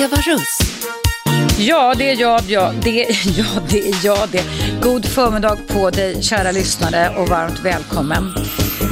Eva Russ. Ja, det är jag, ja, det, jag, det är jag det. God förmiddag på dig kära lyssnare och varmt välkommen.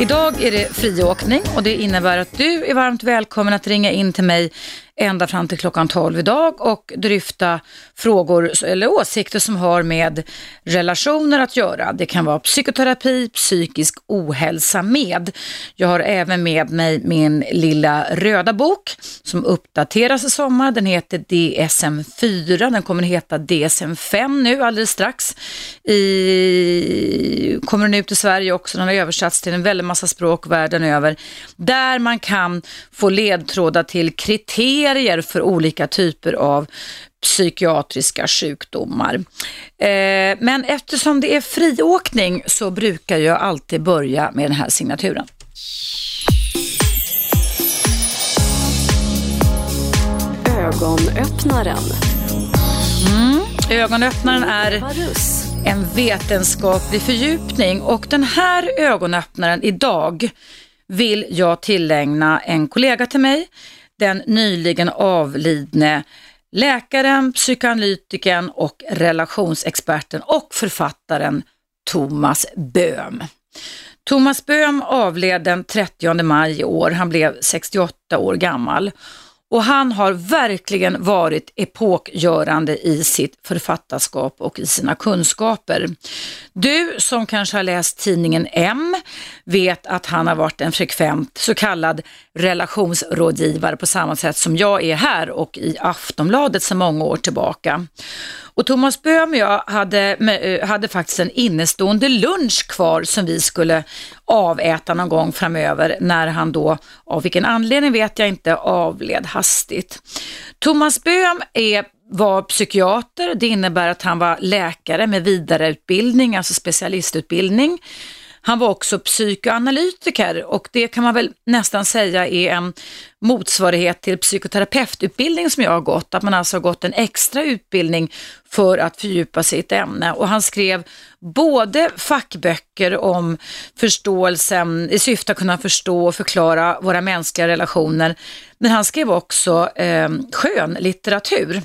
Idag är det friåkning och det innebär att du är varmt välkommen att ringa in till mig ända fram till klockan 12 idag och dryfta frågor eller åsikter som har med relationer att göra. Det kan vara psykoterapi, psykisk ohälsa med. Jag har även med mig min lilla röda bok som uppdateras i sommar. Den heter DSM-4, den kommer att heta DSM-5 nu alldeles strax. I, kommer den ut i Sverige också, den har översatts till en väldig massa språk världen över. Där man kan få ledtrådar till kriterier kriterier för olika typer av psykiatriska sjukdomar. Eh, men eftersom det är friåkning så brukar jag alltid börja med den här signaturen. Ögonöppnaren. Mm, ögonöppnaren är en vetenskaplig fördjupning och den här ögonöppnaren idag vill jag tillägna en kollega till mig den nyligen avlidne läkaren, psykoanalytikern och relationsexperten och författaren Thomas Böhm. Thomas Böhm avled den 30 maj i år, han blev 68 år gammal och han har verkligen varit epokgörande i sitt författarskap och i sina kunskaper. Du som kanske har läst tidningen M vet att han har varit en frekvent så kallad relationsrådgivare på samma sätt som jag är här och i Aftonbladet sedan många år tillbaka. Och Thomas Böhm och jag hade, eh, hade faktiskt en innestående lunch kvar som vi skulle aväta någon gång framöver när han då, av vilken anledning vet jag inte, avled hastigt. Thomas Böhm är var psykiater, det innebär att han var läkare med vidareutbildning, alltså specialistutbildning. Han var också psykoanalytiker och det kan man väl nästan säga är en motsvarighet till psykoterapeututbildning som jag har gått, att man alltså har gått en extra utbildning för att fördjupa sig i ett ämne. Och han skrev både fackböcker om förståelsen i syfte att kunna förstå och förklara våra mänskliga relationer, men han skrev också eh, skönlitteratur.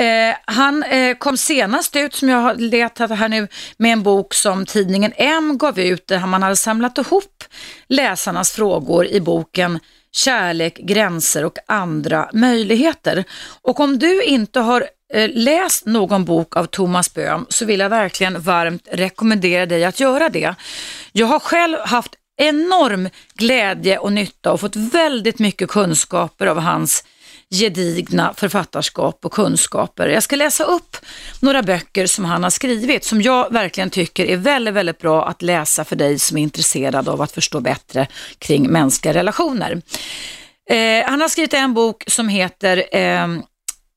Eh, han eh, kom senast ut, som jag har letat här nu, med en bok som tidningen M gav ut, där man hade samlat ihop läsarnas frågor i boken Kärlek, gränser och andra möjligheter. Och om du inte har eh, läst någon bok av Thomas Böhm så vill jag verkligen varmt rekommendera dig att göra det. Jag har själv haft enorm glädje och nytta och fått väldigt mycket kunskaper av hans gedigna författarskap och kunskaper. Jag ska läsa upp några böcker som han har skrivit som jag verkligen tycker är väldigt, väldigt bra att läsa för dig som är intresserad av att förstå bättre kring mänskliga relationer. Eh, han har skrivit en bok som heter eh,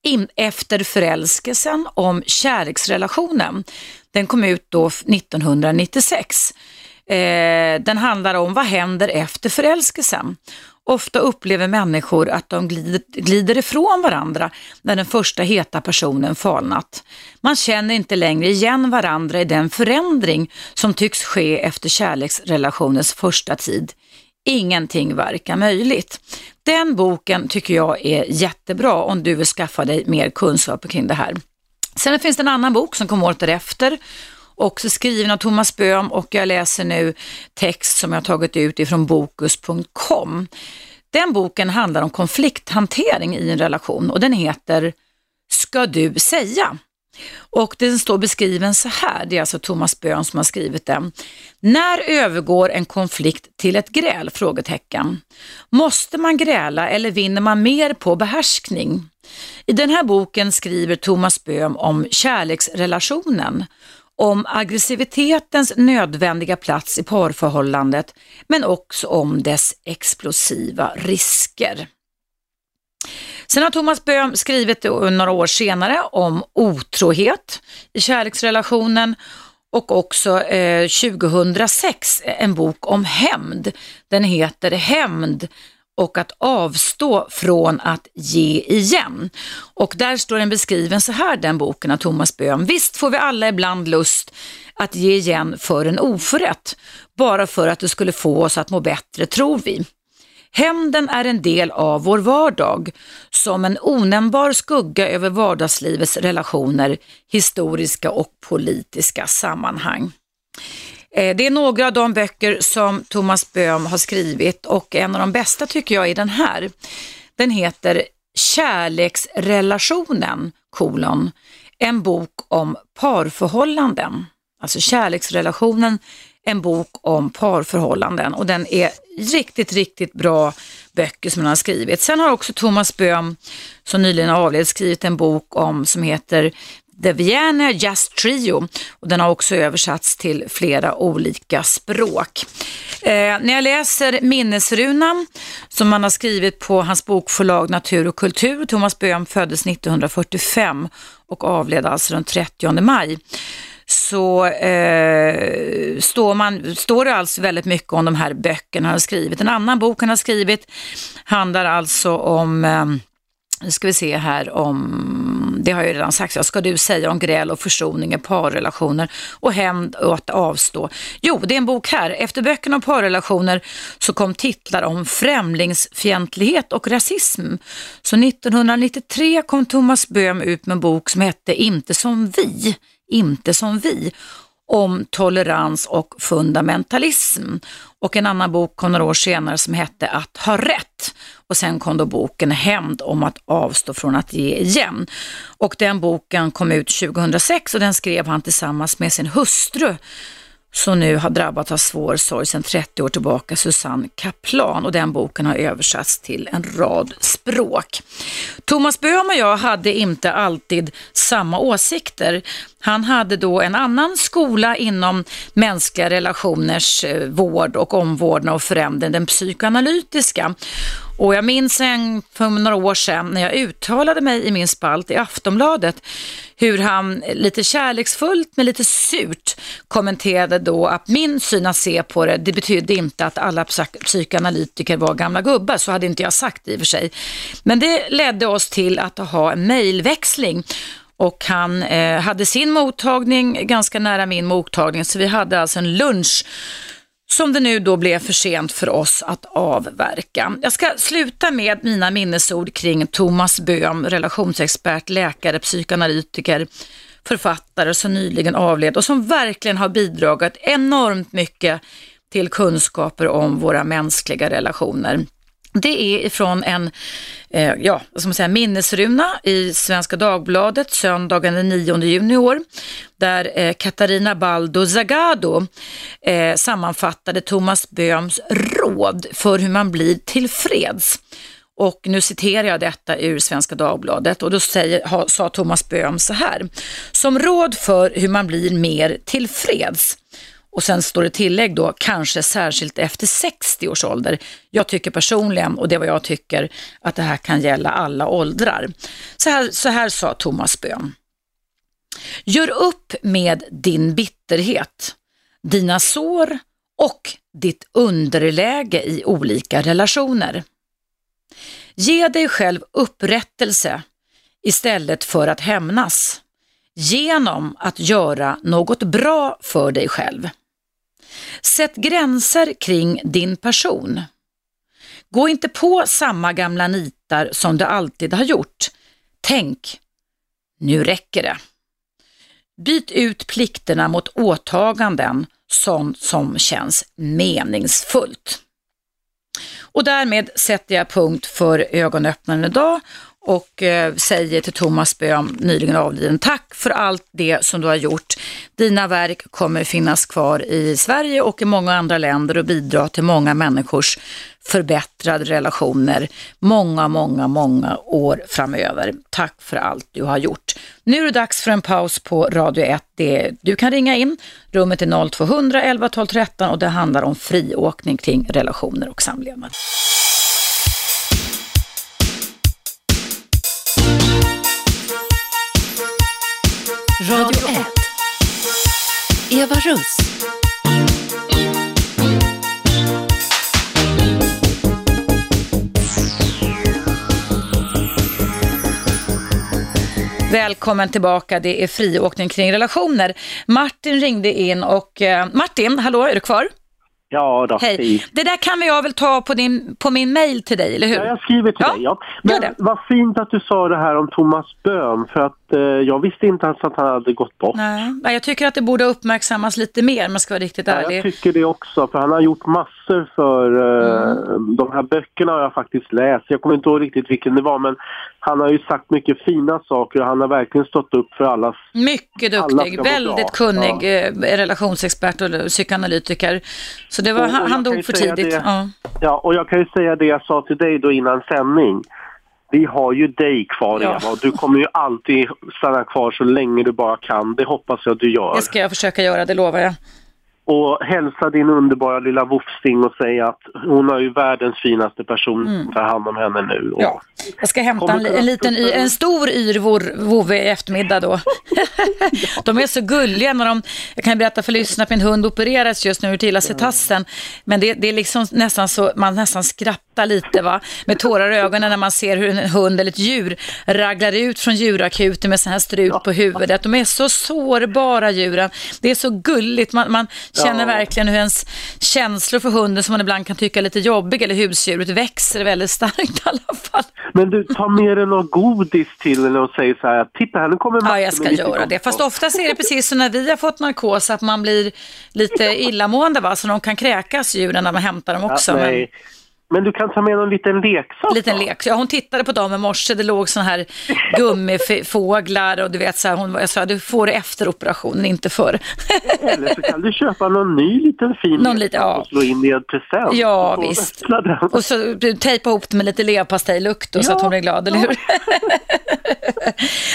in, Efter förälskelsen om kärleksrelationen. Den kom ut då 1996. Eh, den handlar om vad händer efter förälskelsen. Ofta upplever människor att de glider, glider ifrån varandra när den första heta personen falnat. Man känner inte längre igen varandra i den förändring som tycks ske efter kärleksrelationens första tid. Ingenting verkar möjligt. Den boken tycker jag är jättebra om du vill skaffa dig mer kunskap kring det här. Sen finns det en annan bok som kom året därefter också skriven av Thomas Böhm och jag läser nu text som jag tagit ut ifrån bokus.com. Den boken handlar om konflikthantering i en relation och den heter Ska du säga? Och den står beskriven så här, det är alltså Thomas Böhm som har skrivit den. När övergår en konflikt till ett gräl? Frågetecken. Måste man gräla eller vinner man mer på behärskning? I den här boken skriver Thomas Böhm om kärleksrelationen om aggressivitetens nödvändiga plats i parförhållandet men också om dess explosiva risker. Sen har Thomas Böhm skrivit några år senare om otrohet i kärleksrelationen och också eh, 2006 en bok om hämnd. Den heter Hämnd och att avstå från att ge igen. Och där står den beskriven så här, den boken av Thomas Böhm. Visst får vi alla ibland lust att ge igen för en oförrätt, bara för att det skulle få oss att må bättre, tror vi. Hämnden är en del av vår vardag, som en onämnbar skugga över vardagslivets relationer, historiska och politiska sammanhang. Eh, det är några av de böcker som Thomas Böhm har skrivit och en av de bästa tycker jag är den här. Den heter Kärleksrelationen, kolon, en bok om parförhållanden. Alltså kärleksrelationen, en bok om parförhållanden och den är riktigt, riktigt bra böcker som han har skrivit. Sen har också Thomas Böhm, som nyligen avled, skrivit en bok om som heter The Vienna Jazz Trio och den har också översatts till flera olika språk. Eh, när jag läser minnesrunan som man har skrivit på hans bokförlag Natur och kultur, Thomas Böhm föddes 1945 och avled alltså den 30 maj så eh, står, man, står det alltså väldigt mycket om de här böckerna han har skrivit. En annan bok han har skrivit handlar alltså om eh, nu ska vi se här om, det har jag redan sagt, vad ska du säga om gräl och försoning i parrelationer och hämnd och att avstå? Jo, det är en bok här. Efter böckerna om parrelationer så kom titlar om främlingsfientlighet och rasism. Så 1993 kom Thomas Böhm ut med en bok som hette Inte som vi, inte som vi om tolerans och fundamentalism. Och en annan bok kom några år senare som hette Att ha rätt. Och sen kom då boken Hämnd om att avstå från att ge igen. Och den boken kom ut 2006 och den skrev han tillsammans med sin hustru som nu har drabbats av svår sorg sedan 30 år tillbaka, Susanne Kaplan. Och den boken har översatts till en rad språk. Thomas Böhm och jag hade inte alltid samma åsikter. Han hade då en annan skola inom mänskliga relationers eh, vård och omvårdnad och förändring, den psykoanalytiska. Och jag minns en, för några år sedan när jag uttalade mig i min spalt i Aftonbladet hur han lite kärleksfullt men lite surt kommenterade då att min syn att se på det, det betydde inte att alla psykoanalytiker var gamla gubbar, så hade inte jag sagt i och för sig. Men det ledde oss till att ha en mejlväxling och han eh, hade sin mottagning ganska nära min mottagning så vi hade alltså en lunch som det nu då blev för sent för oss att avverka. Jag ska sluta med mina minnesord kring Thomas Böhm, relationsexpert, läkare, psykoanalytiker, författare som nyligen avled och som verkligen har bidragit enormt mycket till kunskaper om våra mänskliga relationer. Det är ifrån en eh, ja, som säga, minnesruna i Svenska Dagbladet söndagen den 9 juni i år, där eh, Katarina Baldo Zagado eh, sammanfattade Thomas Böhms råd för hur man blir tillfreds. Och nu citerar jag detta ur Svenska Dagbladet och då säger, ha, sa Thomas Böhm så här. Som råd för hur man blir mer tillfreds och sen står det tillägg då, kanske särskilt efter 60 års ålder. Jag tycker personligen, och det är vad jag tycker, att det här kan gälla alla åldrar. Så här, så här sa Thomas Böhm. Gör upp med din bitterhet, dina sår och ditt underläge i olika relationer. Ge dig själv upprättelse istället för att hämnas genom att göra något bra för dig själv. Sätt gränser kring din person. Gå inte på samma gamla nitar som du alltid har gjort. Tänk, nu räcker det. Byt ut plikterna mot åtaganden, sånt som känns meningsfullt. Och därmed sätter jag punkt för ögonöppnaren idag och eh, säger till Thomas Böhm, nyligen avliden, tack för allt det som du har gjort. Dina verk kommer finnas kvar i Sverige och i många andra länder och bidra till många människors förbättrade relationer många, många, många år framöver. Tack för allt du har gjort. Nu är det dags för en paus på Radio 1. Det, du kan ringa in. Rummet är 0200 11 12 13 och det handlar om friåkning kring relationer och samlevnad. Radio 1. Eva Russ. Välkommen tillbaka, det är friåkning kring relationer. Martin ringde in och eh, Martin, hallå, är du kvar? Ja då, Hej. Det där kan jag väl ta på, din, på min mail till dig, eller hur? Ja, jag skriver till Ja, dig. Ja. Men det. vad fint att du sa det här om Thomas Böhm för att eh, jag visste inte ens att han hade gått bort. Nej, jag tycker att det borde uppmärksammas lite mer om jag ska vara riktigt Ja, ärlig. jag tycker det också, för han har gjort massor för... Eh, Mm. De här böckerna har jag faktiskt läst. Jag kommer inte ihåg riktigt vilken det var, men han har ju sagt mycket fina saker och han har verkligen stått upp för allas... Mycket duktig, väldigt kunnig eh, relationsexpert och psykoanalytiker. Så det var, Och- han, han dog för tidigt. det. Ja. Ja, och jag kan ju säga det jag sa till dig då innan sändning. Vi har ju dig kvar Ja. Eva och du kommer ju alltid stanna kvar så länge du bara kan. Det hoppas jag du gör. Det ska jag försöka göra, det lovar jag. Och hälsa din underbara lilla Wofsting och säga att hon är ju världens finaste person som tar hand om henne nu. Och Mm. Ja. Jag ska hämta en, en liten en stor yr vovve i eftermiddag då. de är så gulliga när de, jag kan berätta för lyssnarna, min hund opereras just nu ur till tassen. Men det, det är liksom nästan så, man nästan skrattar lite va, med tårar i ögonen när man ser hur en hund eller ett djur raglar ut från djurakuten med sån här strut på huvudet. De är så sårbara djuren. Det är så gulligt, man, man känner Ja. verkligen hur ens känslor för hunden som man ibland kan tycka är lite jobbig eller husdjuret växer väldigt starkt i alla fall. Men du, ta med dig något godis till henne och säg så här, titta här nu kommer Ja, Martin jag ska göra det. godis." Fast oftast är det precis som när vi har fått narkos, att man blir lite illamående, va? så de kan kräkas djuren när man hämtar dem också. Ja, nej. Men du kan ta med någon liten leksak Liten då? lek. Ja, hon tittade på dem i morse, det låg såna här gummifåglar och du vet så här, hon, jag sa du får det efter operationen, inte förr. Eller så kan du köpa någon ny liten fin Någon leksak lite- ja. och slå in i en present. Ja, Och visst. Och så tejpa ihop det med lite leverpastejlukt då, så Ja. att hon blir glad, eller hur?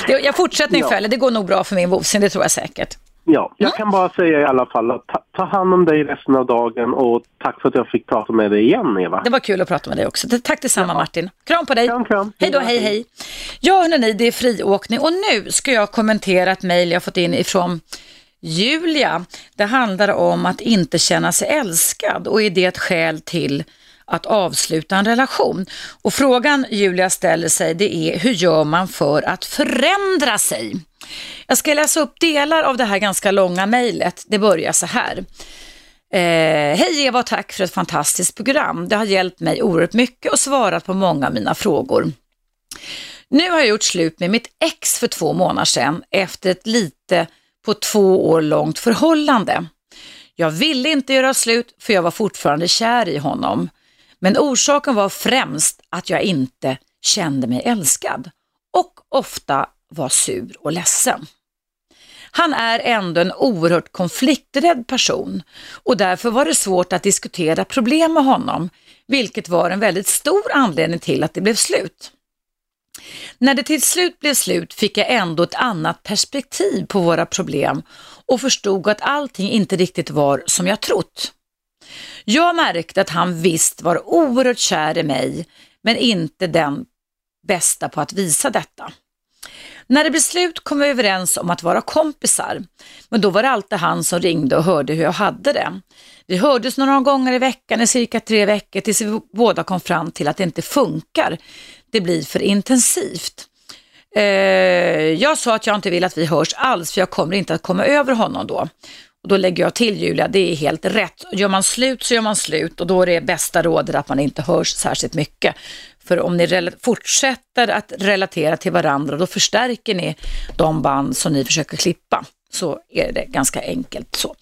det, jag fortsättning Ja. följer, det går nog bra för min vovsing, det tror jag säkert. Ja, jag kan bara säga i alla fall att ta, ta hand om dig resten av dagen och tack för att jag fick prata med dig igen Eva. Det var kul att prata med dig också. Tack detsamma Martin. Kram på dig. Kram, kram. Hej då, Hej då, hej hej. hej. Ja hörni, det är friåkning och nu ska jag kommentera ett mejl jag fått in ifrån Julia. Det handlar om att inte känna sig älskad och är det ett skäl till att avsluta en relation? Och frågan Julia ställer sig det är hur gör man för att förändra sig? Jag ska läsa upp delar av det här ganska långa mejlet. Det börjar så här. Eh, Hej Eva och tack för ett fantastiskt program. Det har hjälpt mig oerhört mycket och svarat på många av mina frågor. Nu har jag gjort slut med mitt ex för två månader sedan efter ett lite på två år långt förhållande. Jag ville inte göra slut för jag var fortfarande kär i honom. Men orsaken var främst att jag inte kände mig älskad och ofta var sur och ledsen. Han är ändå en oerhört konflikträdd person och därför var det svårt att diskutera problem med honom, vilket var en väldigt stor anledning till att det blev slut. När det till slut blev slut fick jag ändå ett annat perspektiv på våra problem och förstod att allting inte riktigt var som jag trott. Jag märkte att han visst var oerhört kär i mig, men inte den bästa på att visa detta. När det blev slut kom vi överens om att vara kompisar, men då var det alltid han som ringde och hörde hur jag hade det. Vi hördes några gånger i veckan i cirka tre veckor tills vi båda kom fram till att det inte funkar. Det blir för intensivt. Eh, jag sa att jag inte vill att vi hörs alls för jag kommer inte att komma över honom då. Och då lägger jag till Julia, det är helt rätt. Gör man slut så gör man slut och då är det bästa rådet att man inte hörs särskilt mycket. För om ni fortsätter att relatera till varandra då förstärker ni de band som ni försöker klippa. Så är det ganska enkelt så.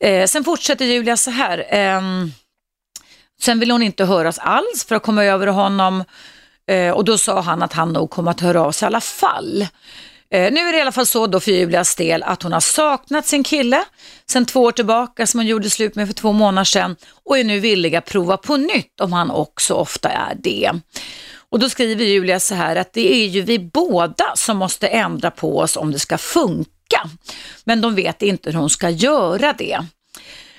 Eh, sen fortsätter Julia så här. Eh, sen vill hon inte höras alls för att komma över honom. Eh, och då sa han att han nog kommer att höra av sig i alla fall. Eh, nu är det i alla fall så då för Julias del att hon har saknat sin kille sen två år tillbaka som hon gjorde slut med för två månader sedan och är nu villig att prova på nytt om han också ofta är det. Och då skriver Julia så här att det är ju vi båda som måste ändra på oss om det ska funka. Men de vet inte hur hon ska göra det.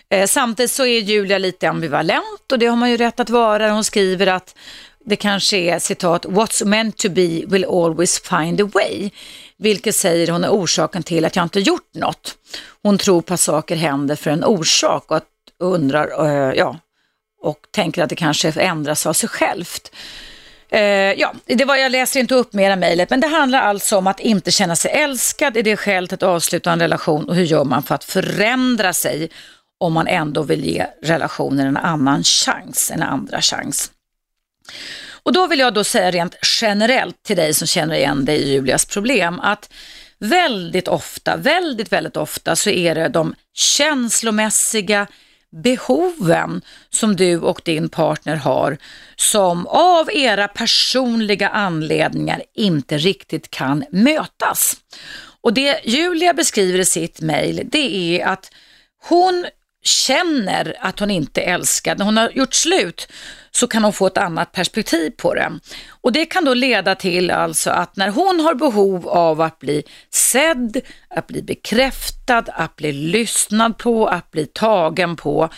Eh, samtidigt så är Julia lite ambivalent och det har man ju rätt att vara. Hon skriver att det kanske är citat, what's meant to be will always find a way. Vilket säger hon är orsaken till att jag inte gjort något. Hon tror på att saker händer för en orsak och att undrar, eh, ja, och tänker att det kanske ändras av sig självt. Eh, ja, det var, jag läser inte upp mera mejlet, men det handlar alltså om att inte känna sig älskad. Är det skälet att avsluta en relation och hur gör man för att förändra sig? om man ändå vill ge relationen en annan chans, en andra chans. Och då vill jag då säga rent generellt till dig som känner igen dig i Julias problem att väldigt ofta, väldigt, väldigt ofta så är det de känslomässiga behoven som du och din partner har som av era personliga anledningar inte riktigt kan mötas. Och det Julia beskriver i sitt mejl det är att hon känner att hon inte älskar. När hon har gjort slut så kan hon få ett annat perspektiv på det. Och det kan då leda till alltså att när hon har behov av att bli sedd, att bli bekräftad, att bli lyssnad på, att bli tagen på,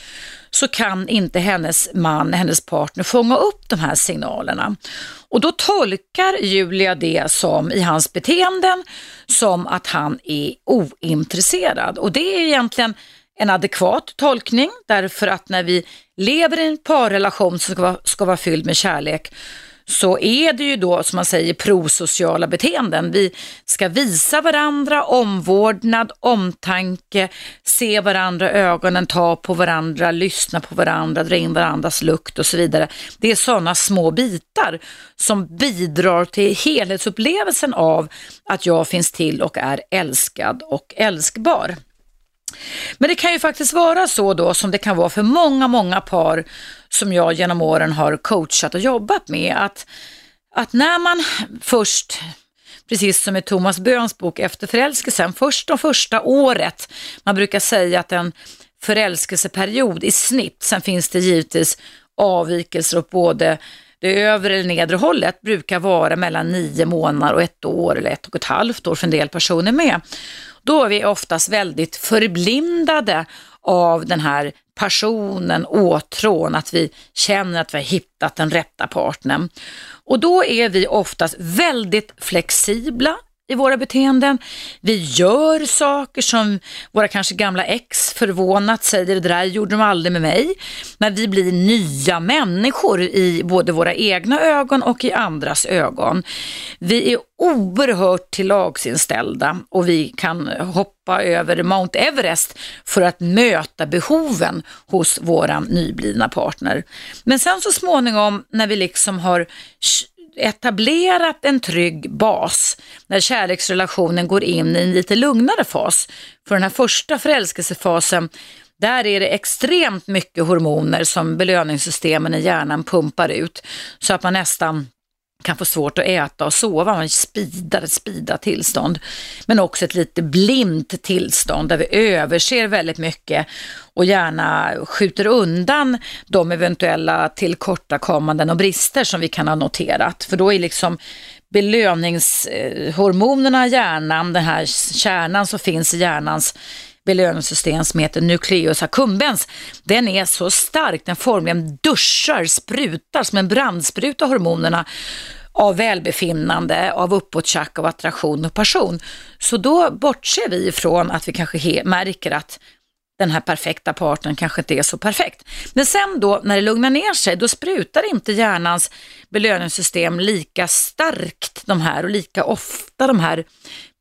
så kan inte hennes man, hennes partner fånga upp de här signalerna. Och då tolkar Julia det som i hans beteenden som att han är ointresserad. Och det är egentligen en adekvat tolkning därför att när vi lever i en parrelation som ska vara, ska vara fylld med kärlek så är det ju då som man säger prosociala beteenden. Vi ska visa varandra omvårdnad, omtanke, se varandra i ögonen, ta på varandra, lyssna på varandra, dra in varandras lukt och så vidare. Det är sådana små bitar som bidrar till helhetsupplevelsen av att jag finns till och är älskad och älskbar. Men det kan ju faktiskt vara så då som det kan vara för många, många par som jag genom åren har coachat och jobbat med att, att när man först precis som i Thomas Böhms bok Efter förälskelsen, först de första året, man brukar säga att en förälskelseperiod i snitt, sen finns det givetvis avvikelser åt både det övre eller nedre hållet, brukar vara mellan nio månader och ett år eller ett och ett halvt år för en del personer med. Då är vi oftast väldigt förblindade av den här passionen, åtrån, att vi känner att vi har hittat den rätta partnern. Och då är vi oftast väldigt flexibla i våra beteenden. Vi gör saker som våra kanske gamla ex förvånat säger, det där gjorde de aldrig med mig. När vi blir nya människor i både våra egna ögon och i andras ögon. Vi är oerhört tillagsinställda och vi kan hoppa över Mount Everest för att möta behoven hos våra nyblivna partner. Men sen så småningom när vi liksom har etablerat en trygg bas när kärleksrelationen går in i en lite lugnare fas. För den här första förälskelsefasen, där är det extremt mycket hormoner som belöningssystemen i hjärnan pumpar ut så att man nästan kan få svårt att äta och sova, man spidar ett spida tillstånd. Men också ett lite blint tillstånd där vi överser väldigt mycket och gärna skjuter undan de eventuella tillkortakommanden och brister som vi kan ha noterat. För då är liksom belöningshormonerna i hjärnan, den här kärnan som finns i hjärnans belöningssystem som heter nucleus accumbens, den är så stark, den formligen duschar, sprutar som en brandspruta hormonerna av välbefinnande, av uppåttjack, av attraktion och passion. Så då bortser vi ifrån att vi kanske märker att den här perfekta partnern kanske inte är så perfekt. Men sen då när det lugnar ner sig, då sprutar inte hjärnans belöningssystem lika starkt de här och lika ofta de här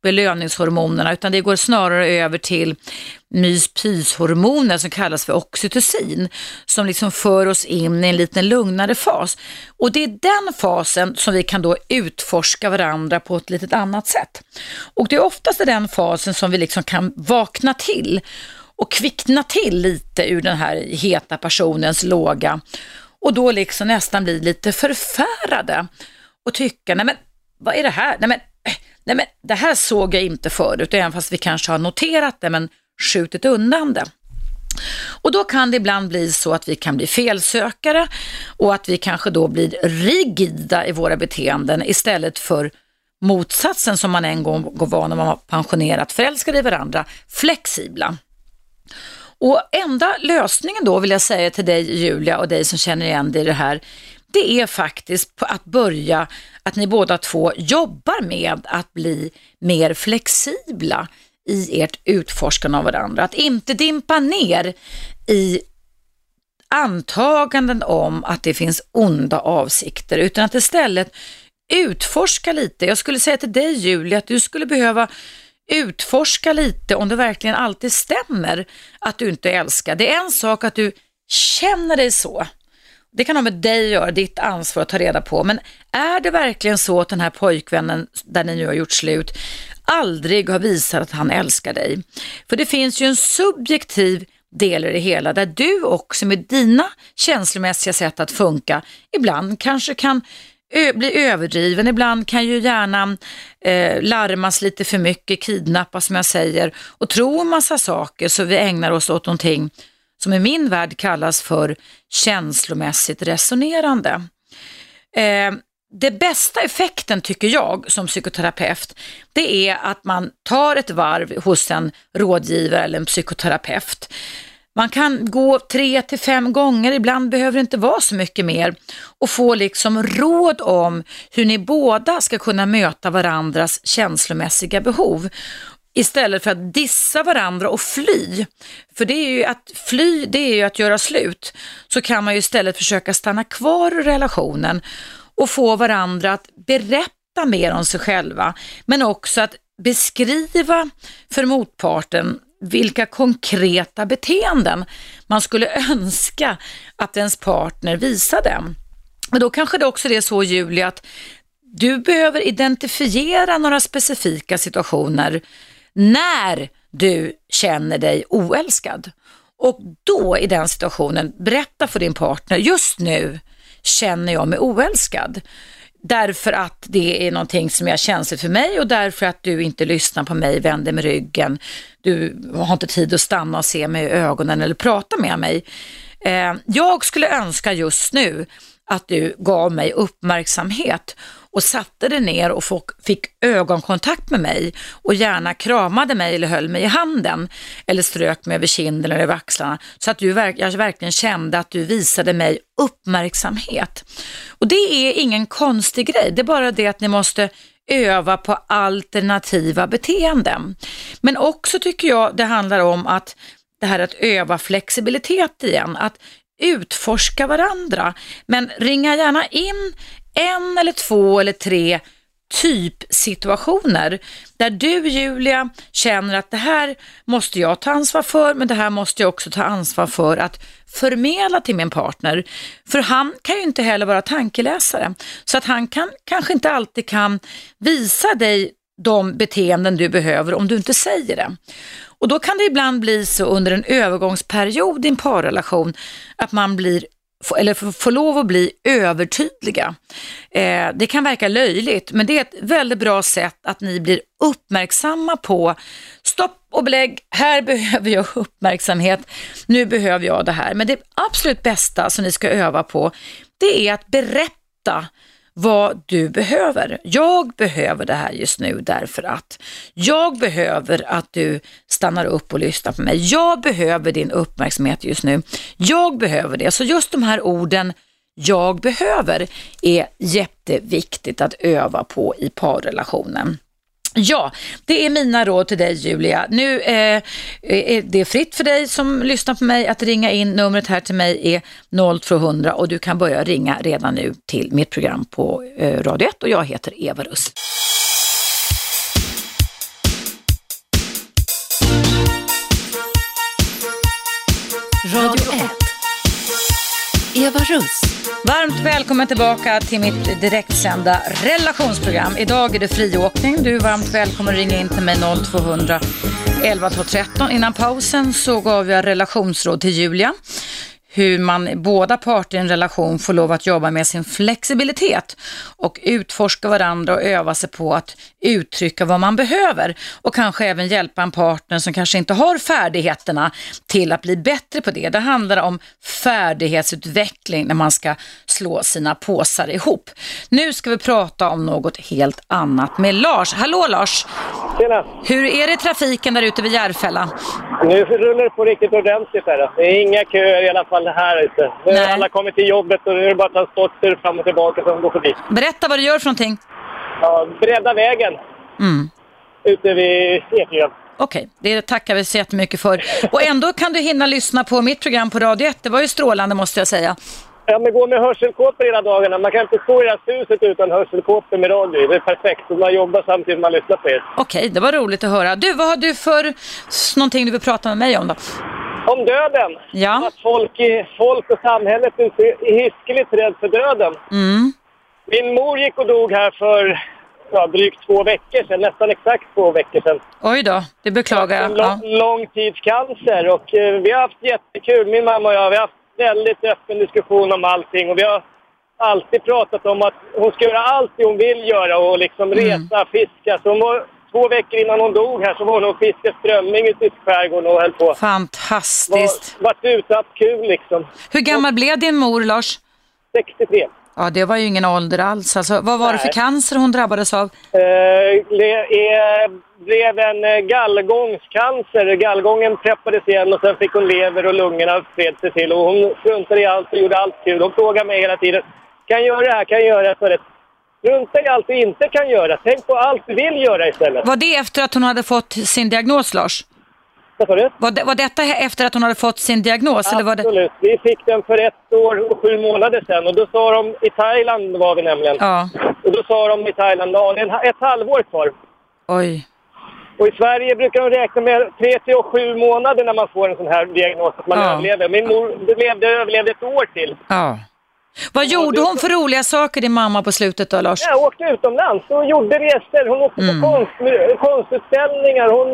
belöningshormonerna utan det går snarare över till myspyshormoner som kallas för oxytocin som liksom för oss in i en liten lugnare fas. Och det är den fasen som vi kan då utforska varandra på ett litet annat sätt. Och det är oftast i den fasen som vi liksom kan vakna till och kvickna till lite ur den här heta personens låga och då liksom nästan bli lite förfärade och tycka, nej men vad är det här? Nej men nej men det här såg jag inte förut, även fast vi kanske har noterat det men skjutit undan det. Och då kan det ibland bli så att vi kan bli felsökare och att vi kanske då blir rigida i våra beteenden istället för motsatsen som man en gång var när man var pensionerat förälskade i varandra, flexibla. Och enda lösningen då vill jag säga till dig Julia och dig som känner igen dig i det här, det är faktiskt att börja att ni båda två jobbar med att bli mer flexibla i ert utforskande av varandra. Att inte dimpa ner i antaganden om att det finns onda avsikter utan att istället utforska lite. Jag skulle säga till dig Julia att du skulle behöva utforska lite om det verkligen alltid stämmer att du inte älskar. Det är en sak att du känner dig så. Det kan ha med dig att göra, ditt ansvar att ta reda på. Men är det verkligen så att den här pojkvännen, där ni nu har gjort slut, aldrig har visat att han älskar dig? För det finns ju en subjektiv del i det hela där du också med dina känslomässiga sätt att funka ibland kanske kan bli överdriven, ibland kan ju hjärnan eh, larmas lite för mycket, kidnappas som jag säger och tro en massa saker så vi ägnar oss åt någonting som i min värld kallas för känslomässigt resonerande. Eh, det bästa effekten tycker jag som psykoterapeut, det är att man tar ett varv hos en rådgivare eller en psykoterapeut. Man kan gå tre till fem gånger, ibland behöver det inte vara så mycket mer och få liksom råd om hur ni båda ska kunna möta varandras känslomässiga behov istället för att dissa varandra och fly. För det är ju att fly, det är ju att göra slut. Så kan man ju istället försöka stanna kvar i relationen och få varandra att berätta mer om sig själva, men också att beskriva för motparten vilka konkreta beteenden man skulle önska att ens partner visade. Men då kanske det också är så Julia att du behöver identifiera några specifika situationer när du känner dig oälskad. Och då i den situationen, berätta för din partner, just nu känner jag mig oälskad. Därför att det är någonting som är känsligt för mig och därför att du inte lyssnar på mig, vänder mig ryggen. Du har inte tid att stanna och se mig i ögonen eller prata med mig. Eh, jag skulle önska just nu att du gav mig uppmärksamhet och satte dig ner och fick ögonkontakt med mig och gärna kramade mig eller höll mig i handen eller strök mig över kinden eller över axlarna så att du, jag verkligen kände att du visade mig uppmärksamhet. Och det är ingen konstig grej, det är bara det att ni måste öva på alternativa beteenden. Men också tycker jag det handlar om att det här att öva flexibilitet igen, att utforska varandra. Men ringa gärna in en eller två eller tre typsituationer där du Julia känner att det här måste jag ta ansvar för men det här måste jag också ta ansvar för att förmedla till min partner. För han kan ju inte heller vara tankeläsare så att han kan, kanske inte alltid kan visa dig de beteenden du behöver om du inte säger det. Och då kan det ibland bli så under en övergångsperiod i en parrelation att man blir eller få lov att bli övertydliga. Eh, det kan verka löjligt, men det är ett väldigt bra sätt att ni blir uppmärksamma på stopp och belägg, här behöver jag uppmärksamhet, nu behöver jag det här. Men det absolut bästa som ni ska öva på, det är att berätta vad du behöver. Jag behöver det här just nu därför att jag behöver att du stannar upp och lyssnar på mig. Jag behöver din uppmärksamhet just nu. Jag behöver det. Så just de här orden jag behöver är jätteviktigt att öva på i parrelationen. Ja, det är mina råd till dig Julia. Nu eh, eh, är det fritt för dig som lyssnar på mig att ringa in. Numret här till mig är 0200 och du kan börja ringa redan nu till mitt program på eh, Radio 1 och jag heter Eva Russ. Radio 1. Eva Russ. Varmt välkommen tillbaka till mitt direktsända relationsprogram. Idag är det friåkning. Du är varmt välkommen att ringa in till mig 0200 11 12 13. Innan pausen så gav jag relationsråd till Julia hur man båda parter i en relation får lov att jobba med sin flexibilitet och utforska varandra och öva sig på att uttrycka vad man behöver och kanske även hjälpa en partner som kanske inte har färdigheterna till att bli bättre på det. Det handlar om färdighetsutveckling när man ska slå sina påsar ihop. Nu ska vi prata om något helt annat med Lars. Hallå Lars! Tjena! Hur är det i trafiken där ute vid Järfälla? Nu rullar det på riktigt ordentligt här. Det är inga köer i alla fall här ute. Nu har alla kommit till jobbet och nu är det bara transporter fram och tillbaka som går förbi. Berätta vad du gör för någonting. Ja, bredda vägen. Mm. Ute vid E4. Okej, det tackar vi så jättemycket för. Och ändå kan du hinna lyssna på mitt program på Radio 1. Det var ju strålande måste jag säga. Ja, men gå med hörselkåpor hela dagarna. Man kan inte stå i det här huset utan hörselkåpor med radio. Det är perfekt. Och man jobbar samtidigt som man lyssnar på er. Okej, det var roligt att höra. Du, vad har du för s- någonting du vill prata med mig om då? Om döden. Ja. Att folk, i, folk och samhället är hiskeligt rädd för döden. Mm. Min mor gick och dog här för ja, drygt två veckor sedan. Nästan exakt två veckor sedan. Oj då, det beklagar jag. En Ja. lång, långtidscancer och eh, vi har haft jättekul, min mamma och jag. Vi har haft väldigt öppen diskussion om allting och vi har alltid pratat om att hon ska göra allt det hon vill göra och liksom Mm. resa, fiska. Så hon var, två veckor innan hon dog här så var hon och fiskade strömming ute i skärgården och höll på. Var, Fantastiskt. vart ute haft kul liksom. Hur gammal blev din mor, Lars? 63. Ja, det var ju ingen ålder alls. Alltså, vad var det för Nej. cancer hon drabbades av? Eh, det är, blev en eh, gallgångscancer. Gallgången preppades igen och sen fick hon lever och lungorna spred sig till. Och hon struntade i allt och gjorde allt kul. Hon frågade mig hela tiden. Kan jag göra det här? Kan jag göra det? Strunta i allt du inte kan göra. Tänk på allt du vill göra istället. Var det efter att hon hade fått sin diagnos, Lars? Vad sa du? Var, det, var detta efter att hon hade fått sin diagnos? Eller var det... Absolut. Vi fick den för ett år och sju månader sedan. Och då sa de, i Thailand var vi nämligen. Ja, Och då sa de i Thailand, ja, det är ett halvår kvar. oj. Och i Sverige brukar de räkna med 3 till 7 månader när man får en sån här diagnos att man Ja. överlever. Min mor levde, överlevde ett år till. Ja. Vad gjorde hon för roliga saker, din mamma, på slutet då, Lars? Jag åkte utomlands och gjorde resor. Hon åkte Mm. på konst, konstutställningar. Hon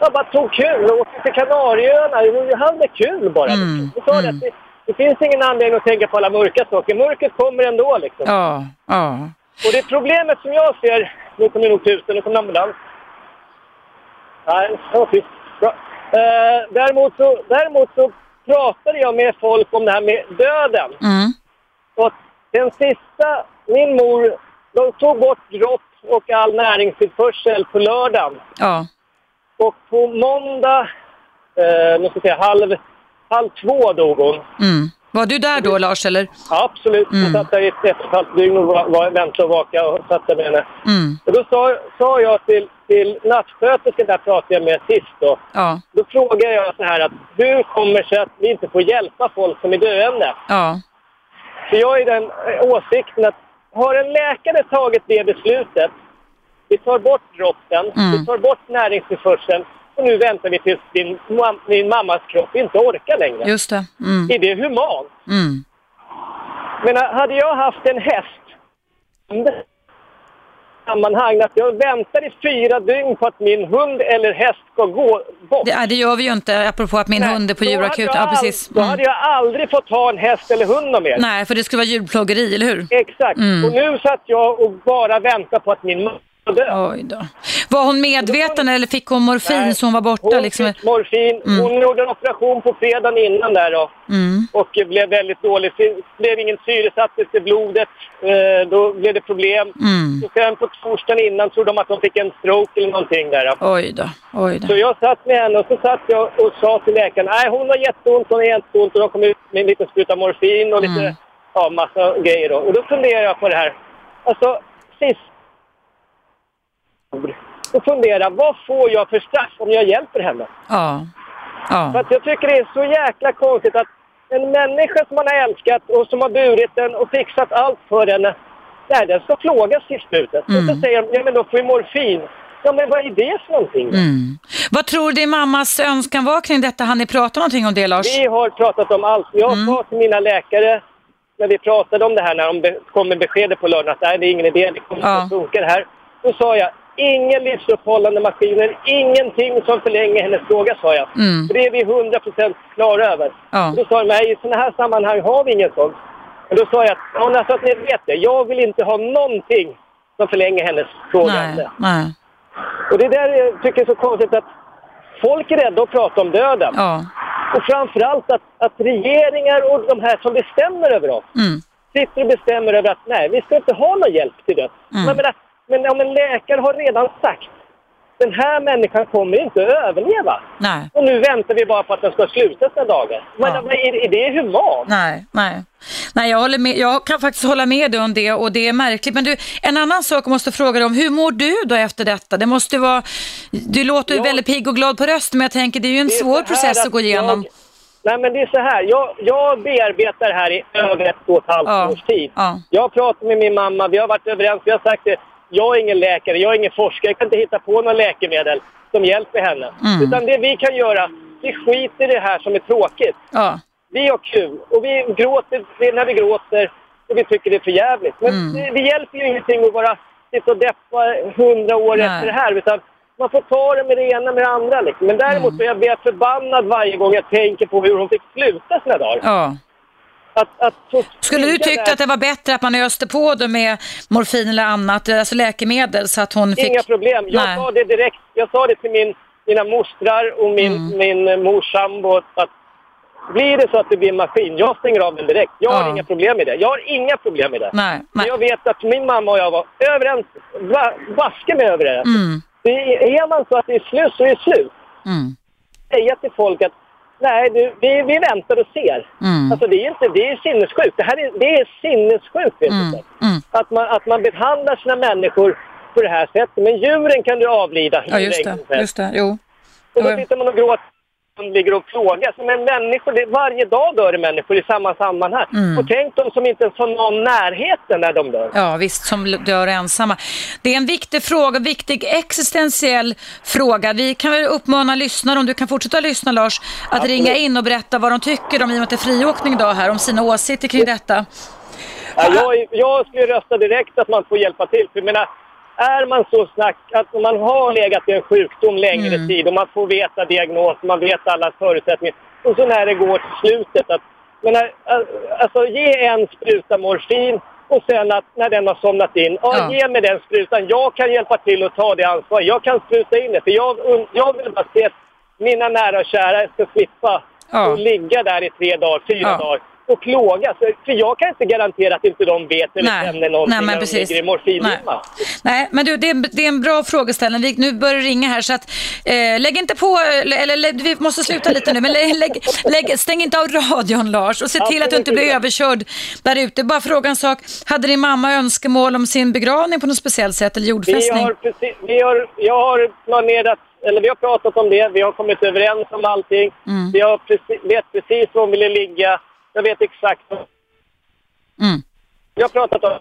ja, bara tog kul. Hon åkte till Kanarieöarna. Hon hade kul bara. Mm, Hon sa det att det, det finns ingen anledning att tänka på alla mörka saker. Mörkret kommer ändå liksom. Ja, ja. Och det problemet som jag ser... Nu kommer nog tusen, nu kommer ambulans. Nej, var tyst. Bra. Eh, däremot, så, däremot så pratade jag med folk om det här med döden. Mm. Och den sista, min mor, de tog bort dropp och all näringstillförsel på lördagen. Ja. Och på måndag, eh, nu ska jag säga, halv, halv två dog hon. Mm. Var du där då, Lars, eller? Ja, absolut. Jag Mm. satt där i ett ett och ett halvt dygn och var, var, väntade och vakade och satt där med henne. Mm. Och då sa, sa jag till, till nattsköterskan, där pratade jag med sist då. Ja, Då frågade jag så här att hur kommer det sig att vi inte får hjälpa folk som är döende? ja. För jag är den eh, åsikten att har en läkare tagit det beslutet, vi tar bort droppen, Mm. vi tar bort näringstillförseln och nu väntar vi tills din, mam- din mammas kropp inte orkar längre. Just det. Mm. Är det humant? Mm. Men hade jag haft en häst sammanhang att jag väntar i fyra dygn på att min hund eller häst ska gå bort. Det, det gör vi ju inte, apropå att min Nej, hund är på då djurakut. Ja, precis. Då Mm. hade jag aldrig fått ha en häst eller hund mer. Nej, för det skulle vara djurplågeri, eller hur? Exakt. Mm. Och nu satt jag och bara väntade på att min mamma. Oj då. Var hon medveten eller fick hon morfin Nej, så hon var borta? Hon liksom? fick morfin. Mm. Hon gjorde en operation på fredagen innan där då. Mm. Och blev väldigt dålig. Det blev ingen syresattelse i blodet. Eh, då blev det problem. Mm. Och sen på torsdagen innan trodde de att de fick en stroke eller någonting där. Då. Oj då. Oj Så då. jag satt med henne och så satt jag och sa till läkaren, nej hon har jätteont, hon har jätteont och de kom ut med en liten spruta morfin och lite, Mm. ja massa grejer då. Och då funderar jag på det här. Alltså, sist och fundera, vad får jag för straff om jag hjälper henne? Ja. För Ja. att jag tycker det är så jäkla konstigt att en människa som man har älskat och som har burit den och fixat allt för henne, nej, den ska plågas i slutet. Och Mm. så säger de, ja men då får vi morfin. Ja men vad är det för någonting? Mm. Vad tror din mammas önskan var kring detta? Han ni prata någonting om det, Lars? Vi har pratat om allt. Jag Mm. sa till mina läkare när vi pratade om det här, när de kom med beskedet på lördagen att nej, det är ingen idé, det kommer Ja. inte att funka det här. Då sa jag, ingen livsuppehållande maskiner, ingenting som förlänger hennes fråga, sa jag. Mm. För det är vi 100% klara över. Ja. Då sa de, nej, i sådana här sammanhang har vi ingen sånt. Men då sa jag, ja, alltså att ni vet det, jag vill inte ha någonting som förlänger hennes fråga. Nej. Nej. Och det där jag tycker jag är så konstigt att folk är rädda att prata om döden. Ja. Och framförallt att, att regeringar och de här som bestämmer över oss Mm. sitter och bestämmer över att nej, vi ska inte ha någon hjälp till döds. Mm. Men, men om en läkare har redan sagt den här människan kommer inte att överleva. Nej. Och nu väntar vi bara på att den ska sluta sina dagar. Men Ja. är, är det humant? Nej, nej. Nej, jag, håller med. jag kan faktiskt hålla med dig om det och det är märkligt. Men du, en annan sak jag måste fråga dig om. Hur mår du då efter detta? Det måste vara, du låter ju Ja. väldigt pigg och glad på rösten men jag tänker det är ju en är svår process att gå igenom. Nej, men det är så här. Jag, jag bearbetar det här i över ett och ett halvt Ja. års tid. Ja. Jag har pratat med min mamma, vi har varit överens. Vi har sagt det. Jag är ingen läkare, jag är ingen forskare. Jag kan inte hitta på några läkemedel som hjälper henne. Mm. Utan det vi kan göra, vi skiter i det här som är tråkigt. Ja. Vi har kul och vi gråter när vi gråter och vi tycker det är för jävligt. Men Mm. det, det hjälper ju ingenting att bara sitta och deppa hundra år Nej. efter det här. Utan man får ta det med det ena med det andra. Liksom. Men däremot så är jag blir jag förbannad varje gång jag tänker på hur hon fick sluta sina dagar. ja. Att, att Skulle du tyckt där- att det var bättre att man öste på det med morfin eller annat, alltså läkemedel, så att hon fick... Inga problem. Jag Nej. sa det direkt. Jag sa det till min, mina mostrar och min, Mm. min eh, mors sambo att blir det så att det blir en maskin, jag stänger av den direkt. Jag har Ja. inga problem med det. Jag har inga problem med det. Nej, Men nej. jag vet att min mamma och jag var överens, va, vaska mig över det. Mm, det. Är man så att det är slut så är det slut. mm, Säga till folk att nej, du, vi, vi väntar och ser. mm, Alltså det är inte, det är sinnessjukt. Det här är, det är sinnessjukt. Mm, mm. Att, man, att man behandlar sina människor på det här sättet. Men djuren kan du avlida Ja, just det. Just det. Jo. Och då sitter man och gråter och ligger och plågas. Men människor, det, varje dag dör det människor i samma sammanhang. Mm. Och tänk de som inte ens har någon närheten när de dör. Ja, visst, som dör ensamma. Det är en viktig fråga, viktig existentiell fråga. Vi kan väl uppmana lyssnare, om du kan fortsätta lyssna Lars, att ringa in och berätta vad de tycker om, i och med att det är friåkning idag här, om sina åsikter kring detta. Ja, jag, jag skulle rösta direkt att man får hjälpa till. För jag menar, är man så snack att man har legat i en sjukdom längre Mm. tid och man får veta diagnos, man vet alla förutsättningar. Och så när det går till slutet att, menar, alltså ge en spruta morfin och sen att när den har somnat in, ja, Ja. ge mig den sprutan. Jag kan hjälpa till att ta det ansvaret. Jag kan spruta in det. För jag, jag vill bara se att mina nära och kära ska slippa Ja. och ligga där i tre dagar, fyra Ja. dagar och plågas. För jag kan inte garantera att inte de vet eller Nej. känner någonting Nej, men när de precis. ligger i morfindimma. Nej, men du, det är, det är en bra frågeställning. Vi, nu börjar det ringa här, så att eh, lägg inte på, eller, eller lägg- vi måste sluta lite nu, men lägg, lägg, lägg, stäng inte av radion Lars och se till att du inte blir överkörd där ute. Bara fråga en sak, hade din mamma önskemål om sin begravning på något speciellt sätt eller Vi jordfästning? har precis, vi har, jag har planerat, eller vi har pratat om det, vi har kommit överens om allting. Mm. Vi har precis, vet precis var hon ville ligga. Jag vet exakt. Mm. Vi har pratat om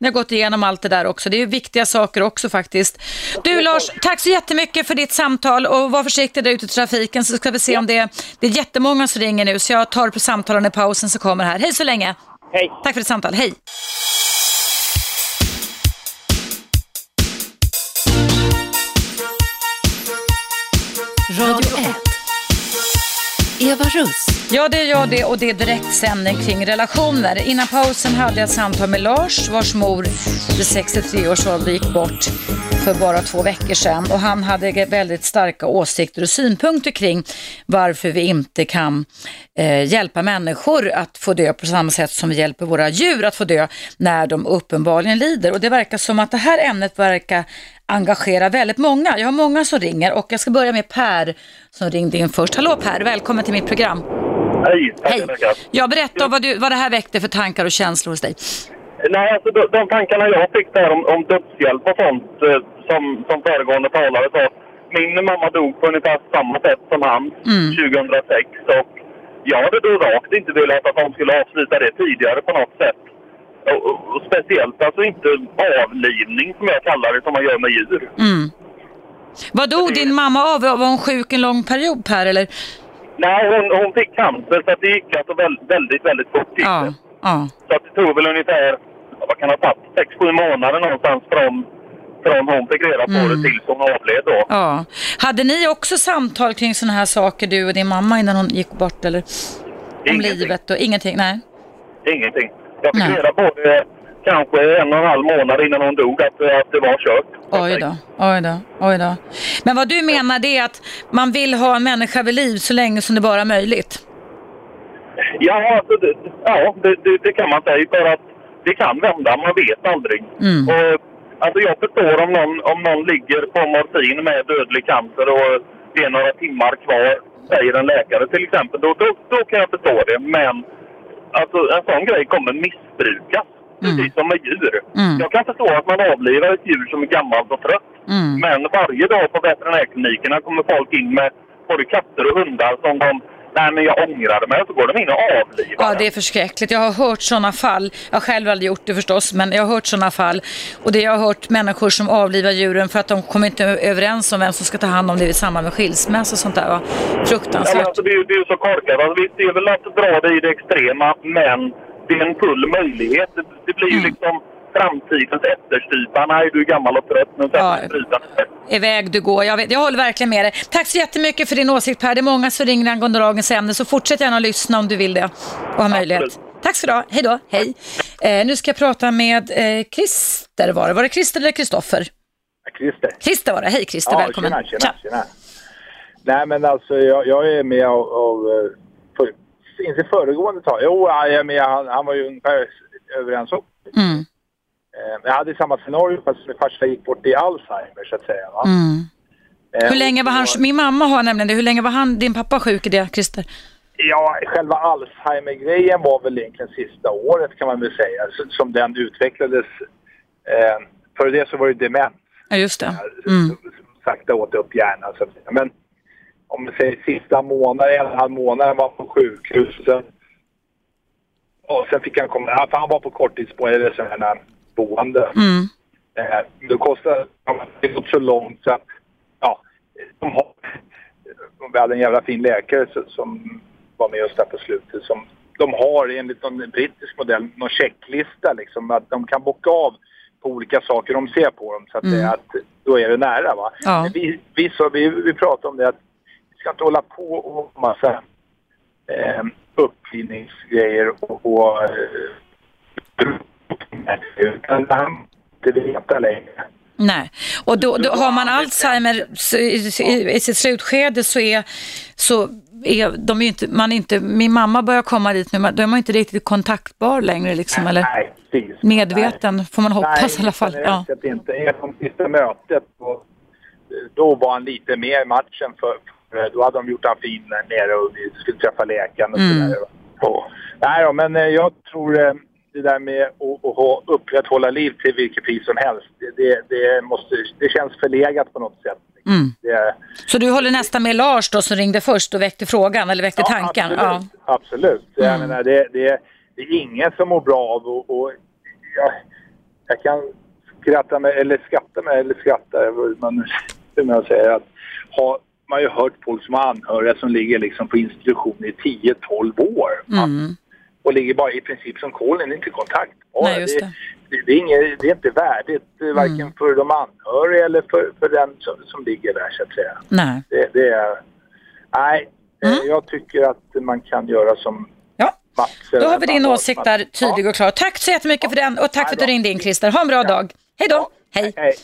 Ni har gått igenom allt det där också. Det är ju viktiga saker också faktiskt. Du Lars, tack så jättemycket för ditt samtal och var försiktig där ute i trafiken så ska vi se om det, det är jättemånga som ringer nu så jag tar på samtalen i pausen som kommer här. Hej så länge. Hej. Tack för ditt samtal. Hej. Radio 1. Eva Russ. Ja, det är jag det och det är direktsändning kring relationer. Innan pausen hade jag ett samtal med Lars vars mor vid 63 års ålder gick bort för bara två veckor sedan och han hade väldigt starka åsikter och synpunkter kring varför vi inte kan eh, hjälpa människor att få dö på samma sätt som vi hjälper våra djur att få dö när de uppenbarligen lider. Och det verkar som att det här ämnet verkar engagera väldigt många. Jag har många som ringer och jag ska börja med Per som ringde in först. Hallå Per, välkommen till mitt program. Hej, Hej. Jag berättar vad, du, vad det här väckte för tankar och känslor hos dig. Nej, alltså de, de tankarna jag fick där om, om dödshjälp och sånt eh, som, som föregående talare sa. Min mamma dog på ungefär samma sätt som han Mm. 2006 och jag hade då rakt inte velat att de skulle avsluta det tidigare på något sätt. Och, speciellt alltså inte avlivning som jag kallar det som man gör med djur. Mm. Vad dog din mamma av? Var hon sjuk en lång period Per eller? Nej, hon, hon fick cancer så att det gick alltså väl, väldigt, väldigt fort till. Ja, ja. Så att det tog väl ungefär, vad kan ha tagit, 6-7 månader någonstans från, från hon fick reda på Mm. det tills hon avled då. ja. Hade ni också samtal kring sådana här saker du och din mamma innan hon gick bort eller? Om Ingenting. livet och ingenting? Nej. Ingenting. Jag fick Nej. reda på det kanske en och en halv månad innan hon dog att, att det var kört. Oj då, oj då, oj då. Men vad du menar det är att man vill ha en människa vid liv så länge som det bara är möjligt? Ja, alltså, det, ja det, det, det kan man säga för att det kan vända, man vet aldrig. Mm. Och, alltså jag förstår om någon, om någon ligger på morfin med dödlig cancer och det är några timmar kvar, säger en läkare till exempel. Då, då, då kan jag förstå det. Men alltså, en sån grej kommer missbrukas. Precis som med djur. Mm. Jag kan förstå att man avlivar ett djur som är gammalt och trött. Mm. Men varje dag på veterinärklinikerna kommer folk in med både katter och hundar som de nej men jag ångrade mig och så går de in och avlivar Ja, det är förskräckligt. Jag har hört sådana fall. Jag har själv aldrig gjort det förstås, men jag har hört sådana fall. Och det jag har hört människor som avlivar djuren för att de kommer inte överens om vem som ska ta hand om det i samband med skilsmässa och sånt där. Va? Ja, Fruktansvärt. alltså, det, är, det är så korkat. Alltså, visst, det är väl att dra det i det extrema, men det är en full möjlighet. Det, det blir ju Mm. liksom framtidens ätterstrypa. Nej, du är gammal och trött, men Ja. Iväg du går. Jag, vet, jag håller verkligen med dig. Tack så jättemycket för din åsikt Per. Det är många som ringer angående dagens ämne, så fortsätt gärna att lyssna om du vill det och har möjlighet. Tack så du ha. Hej då. Hej. Eh, nu ska jag prata med eh, Christer var det. Var det Christer eller Kristoffer? Christer. Christer var det. Hej Christer, Ja, välkommen. tjena, tjena, tjena. Nej, men alltså jag, jag är med av, av eh, för, inte föregående tal. Jo, jag är med. Han, han var ju ungefär överens om. Mm. Eh, Jag hade samma scenario fast min farsa gick bort i Alzheimer så att säga. Va? Mm. Eh, Hur länge var han, min mamma har nämligen det, hur länge var han, din pappa sjuk i det Christer? Ja, själva Alzheimer-grejen var väl egentligen sista året kan man väl säga, som den utvecklades. Eh, före det så var det demens. Ja just det. Mm. Sakta åt upp hjärnan. Men om vi säger sista månaden, en och en halv månad, var på sjukhus. Sen, och sen fick han komma, för han var på korttidsboende, eller sådana här boende. Mm. Eh, då kostade det gått så långt så att, ja, de har, vi hade en jävla fin läkare som var med oss där på slutet som de har enligt någon brittisk modell någon checklista liksom att de kan bocka av på olika saker de ser på dem så att, det, att då är det nära va. Ja. Vi, vi, så, vi, vi pratade om det att vi ska inte hålla på och massa eh, uppfinningsgrejer och, och eh, utan här inte veta längre. Nej, och då, då har man Alzheimer i, sitt slutskede så är, så är de ju inte, man är inte, min mamma börjar komma dit nu, då är man inte riktigt kontaktbar längre liksom, eller Nej, precis. medveten får man hoppas Nej, i alla fall. Ja. generellt sett inte. Genom sista mötet då var han lite med i matchen för, för då hade de gjort han fin nere och vi skulle träffa läkaren och Mm. sådär. Och, nej då, men eh, jag tror eh, det där med att, att upprätthålla liv till vilket pris som helst, det, det, måste, det känns förlegat på något sätt. Mm. Det, Så du håller nästan med Lars då som ringde först och väckte frågan, eller väckte tanken? Absolut. Ja. absolut. Jag Mm. menar, det, det, det är ingen som mår bra av och, och jag, jag kan skratta med, eller skratta med, eller skratta, man, hur man säger att ha, man har ju hört folk som har anhöriga som ligger liksom på institution i 10-12 år. Mm. Och ligger bara i princip som kolen, inte kontaktbara. Nej, just det. det, det, är inget, det är inte värdigt, eh, varken Mm. för de anhöriga eller för, för den som, som ligger där så att säga. Nej. Det, det är... Nej, eh, jag tycker att man kan göra som Mm. Ja. Mats. Då har vi din åsikt där tydlig och klar. Tack så jättemycket för den och tack för att du ringde in Christer. Ha en bra dag. Hej då. Hej. Hej.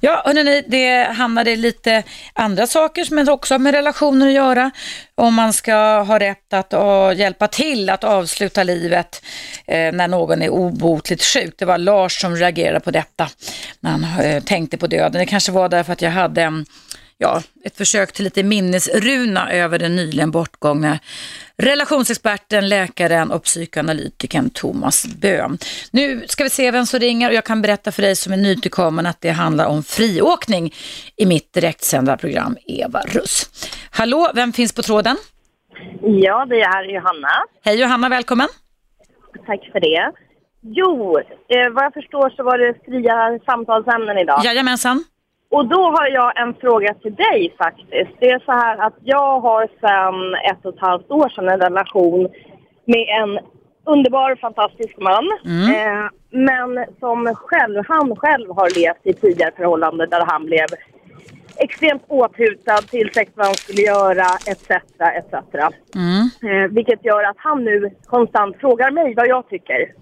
Ja, hörrni, det hamnade lite andra saker som också har med relationer att göra. Om man ska ha rätt att uh, hjälpa till att avsluta livet eh, när någon är obotligt sjuk. Det var Lars som reagerade på detta när han eh, tänkte på döden. Det kanske var därför att jag hade en ja, ett försök till lite minnesruna över den nyligen bortgångne relationsexperten, läkaren och psykoanalytikern Thomas Böhm. Nu ska vi se vem som ringer och jag kan berätta för dig som är nytillkommen att det handlar om friåkning i mitt direktsända program Eva Russ. Hallå, vem finns på tråden? Ja, det är Johanna. Hej Johanna, välkommen. Tack för det. Jo, eh, vad jag förstår så var det fria samtalsämnen idag. Jajamensan. Och då har jag en fråga till dig faktiskt. Det är så här att jag har sedan ett och ett halvt år sedan en relation med en underbar, fantastisk man. Eh, men som själv, han själv har levt i tidigare förhållanden där han blev extremt åthutad till sex vad han skulle göra, etc. etc. Eh, vilket gör att han nu konstant frågar mig vad jag tycker.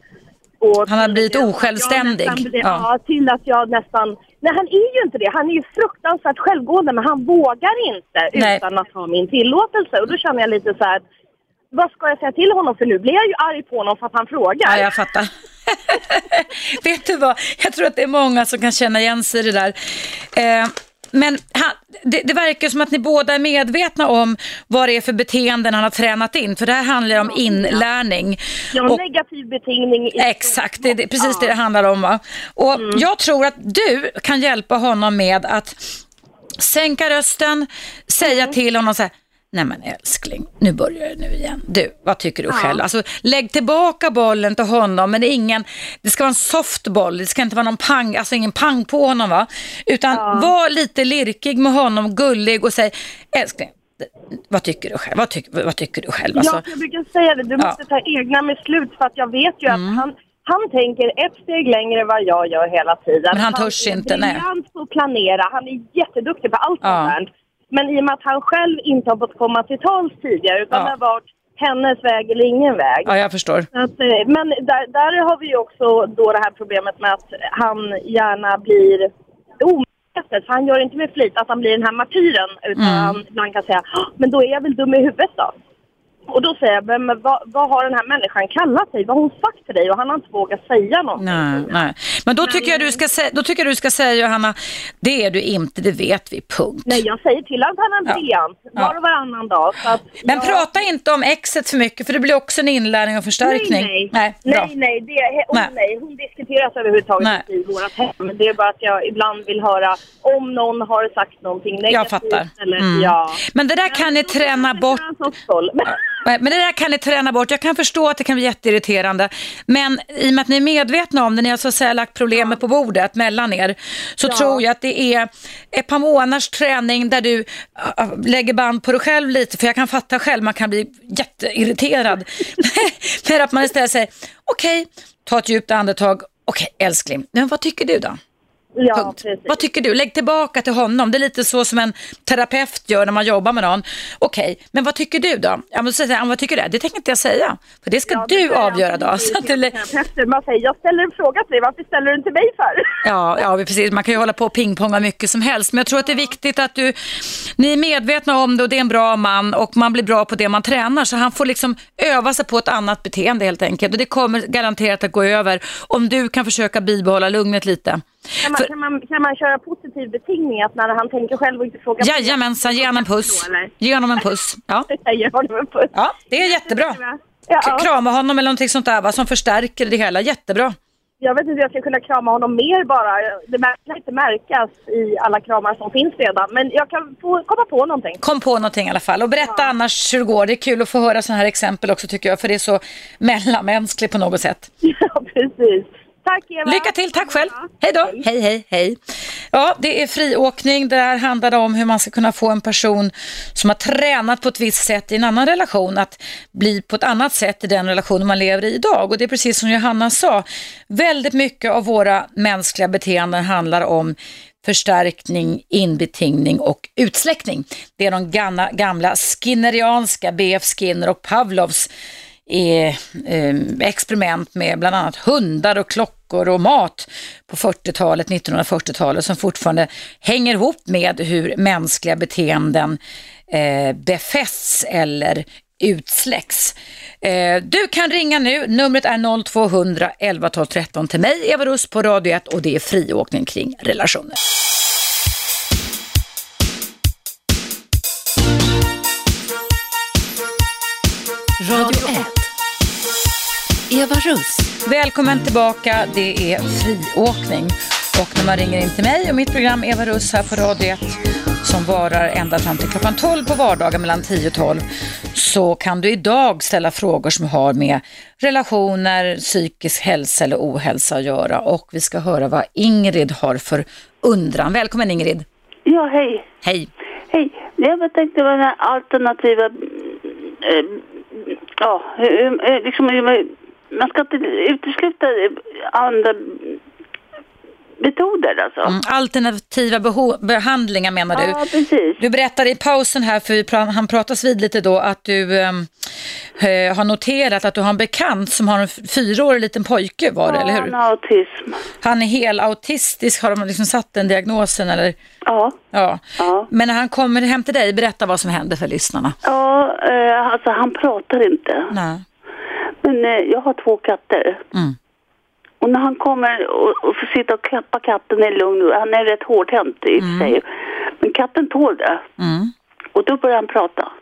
Och Han har blivit osjälvständig. nästan Ja. Ja. till att jag nästan... Nej, han är ju inte det. Han är ju fruktansvärt självgående, men han vågar inte Nej. utan att ha min tillåtelse. Och då känner jag lite så här, vad ska jag säga till honom? För nu blir jag ju arg på honom för att han frågar. Ja, jag fattar. Vet du vad, jag tror att det är många som kan känna igen sig i det där. Eh, men han, det, det verkar som att ni båda är medvetna om vad det är för beteenden han har tränat in. För det här handlar om inlärning. Har Och- negativ betingning. Exakt, det är det- precis det det handlar om. Va? Och Jag tror att du kan hjälpa honom med att sänka rösten, säga till honom så här, Nej men älskling, nu börjar det nu igen. Du, vad tycker du själv? Alltså, lägg tillbaka bollen till honom, men det är ingen, det ska vara en soft boll, det ska inte vara någon pang, alltså ingen pang på honom va? Utan var lite lirkig med honom, gullig och säg, älskling, vad tycker du själv? Vad, tyck, vad tycker du själv? Alltså, Ja, jag brukar säga det. Du Ja. måste ta egna beslut för att jag vet ju Mm. att han, han tänker ett steg längre än vad jag gör hela tiden. Men han törs är inte, nej. briljant på att planera. Han är jätteduktig på allt Ja. sånt. Men i och med att han själv inte har fått komma till tals tidigare utan Ja. det har varit hennes väg eller ingen väg. ja, jag förstår. Att, eh, men där, där har vi ju också då det här problemet med att han gärna blir omedvetet. För han gör inte med flit att han blir den här martyren. Utan Mm. ibland kan säga, "Åh, men då är jag väl dum i huvudet då. Och då säger jag, men, men vad, vad har den här människan kallat dig? Vad har hon sagt till dig? Och han har inte vågat säga någonting. Nej, nej. Men då tycker, jag du ska säga, då tycker jag du ska säga Johanna, det är du inte, det vet vi, punkt. Nej, jag säger till att han är Ja. briljant var Ja. och varannan dag. Men jag- prata inte om exet för mycket för det blir också en inlärning och förstärkning. Nej, nej. nej. bra. nej, nej, det, oh, Nej. nej. Hon diskuteras överhuvudtaget Nej. i vårt hem. Det är bara att jag ibland vill höra om någon har sagt någonting negativt. Jag fattar. Eller, Mm. ja. Men det där kan ni träna bort. Men- det där kan ni träna bort. Jag kan förstå att det kan bli jätteirriterande. Men i och med att ni är medvetna om det, ni har så att säga lagt problemet på bordet mellan er, så tror jag att det är ett par månaders träning där du äh, lägger band på dig själv lite, för jag kan fatta själv, man kan bli jätteirriterad. Men att man istället säger, okej, ta ett djupt andetag, okej älskling, men vad tycker du då? Ja, Punkt. precis. Vad tycker du? Lägg tillbaka till honom. Det är lite så som en terapeut gör när man jobbar med någon. Okej, men vad tycker du då? Ja, men så säger vad tycker du? Det tänker inte jag säga. För det ska Ja, det du avgöra då. Så att terapeuter. Man säger, jag ställer en fråga till dig, varför ställer du till mig för? ja, ja, precis. Man kan ju hålla på och pingponga mycket som helst. Men jag tror att det är viktigt att du, ni är medvetna om det och det är en bra man och man blir bra på det man tränar. Så han får liksom öva sig på ett annat beteende helt enkelt. Och det kommer garanterat att gå över om du kan försöka bibehålla lugnet lite. Kan man, För- kan, man, kan man köra positiv betingning? Att när han tänker själv och inte frågar Jajamensan, ge honom en puss. Ge honom en puss. Ja. Jag ger honom en puss. Ja, det är jättebra. Ja, Krama honom eller någonting sånt där som förstärker det hela. Jättebra. jag vet inte hur jag ska kunna krama honom mer bara. Det kan inte märkas i alla kramar som finns redan. Men jag kan få komma på någonting. Kom på någonting i alla fall och berätta annars hur det går. Det är kul att få höra sådana här exempel också tycker jag, för det är så mellanmänskligt på något sätt. Ja, precis. Tack Eva. Lycka till, tack själv. Hej då. Hej, hej, hej. Ja, det är friåkning. Det här handlar om hur man ska kunna få en person som har tränat på ett visst sätt i en annan relation att bli på ett annat sätt i den relationen man lever i idag. Och det är precis som Johanna sa, väldigt mycket av våra mänskliga beteenden handlar om förstärkning, inbetingning och utsläckning. Det är de gamla, gamla skinnerianska, B.F. Skinner och Pavlovs eh, eh, experiment med bland annat hundar och klockor och mat på 40-talet, 1940-talet som fortfarande hänger ihop med hur mänskliga beteenden eh, befästs eller utsläcks. Eh, du kan ringa nu, numret är 0200 11 12 13 till mig, Eva Russ på Radio 1 och det är friåkning kring relationer. Radio 1. Eva Russ. Välkommen tillbaka, det är friåkning. Och när man ringer in till mig och mitt program Eva Russ här på Radio 1 som varar ända fram till klockan 12 på vardagar mellan 10 och 12 så kan du idag ställa frågor som har med relationer, psykisk hälsa eller ohälsa att göra. Och vi ska höra vad Ingrid har för undran. Välkommen Ingrid. Ja, hej. Hej. Hej. Jag bara tänkte på den här alternativa... Eh, ja, hur- liksom, man- ska inte utesluta andra metoder alltså. Mm, Alternativa beho- behandlingar menar du? Ja, precis. Du berättade i pausen här, för han pratas vid lite då, att du ehm, eh, har noterat att du har en bekant som har en fyraårig liten pojke var det, ja, eller han hur? har autism. Han är hel autistisk, har de liksom satt den diagnosen eller? Ja. Ja. Ja. Men när han kommer hem till dig, berätta vad som händer för lyssnarna. Ja, eh, alltså han pratar inte. Nej. Men eh, jag har två katter. Mm. Och när han kommer och, och får sitta och klappa katten i lugn, han är rätt hårdhänt i för sig. Men katten tål det. Mm. Och då börjar han prata.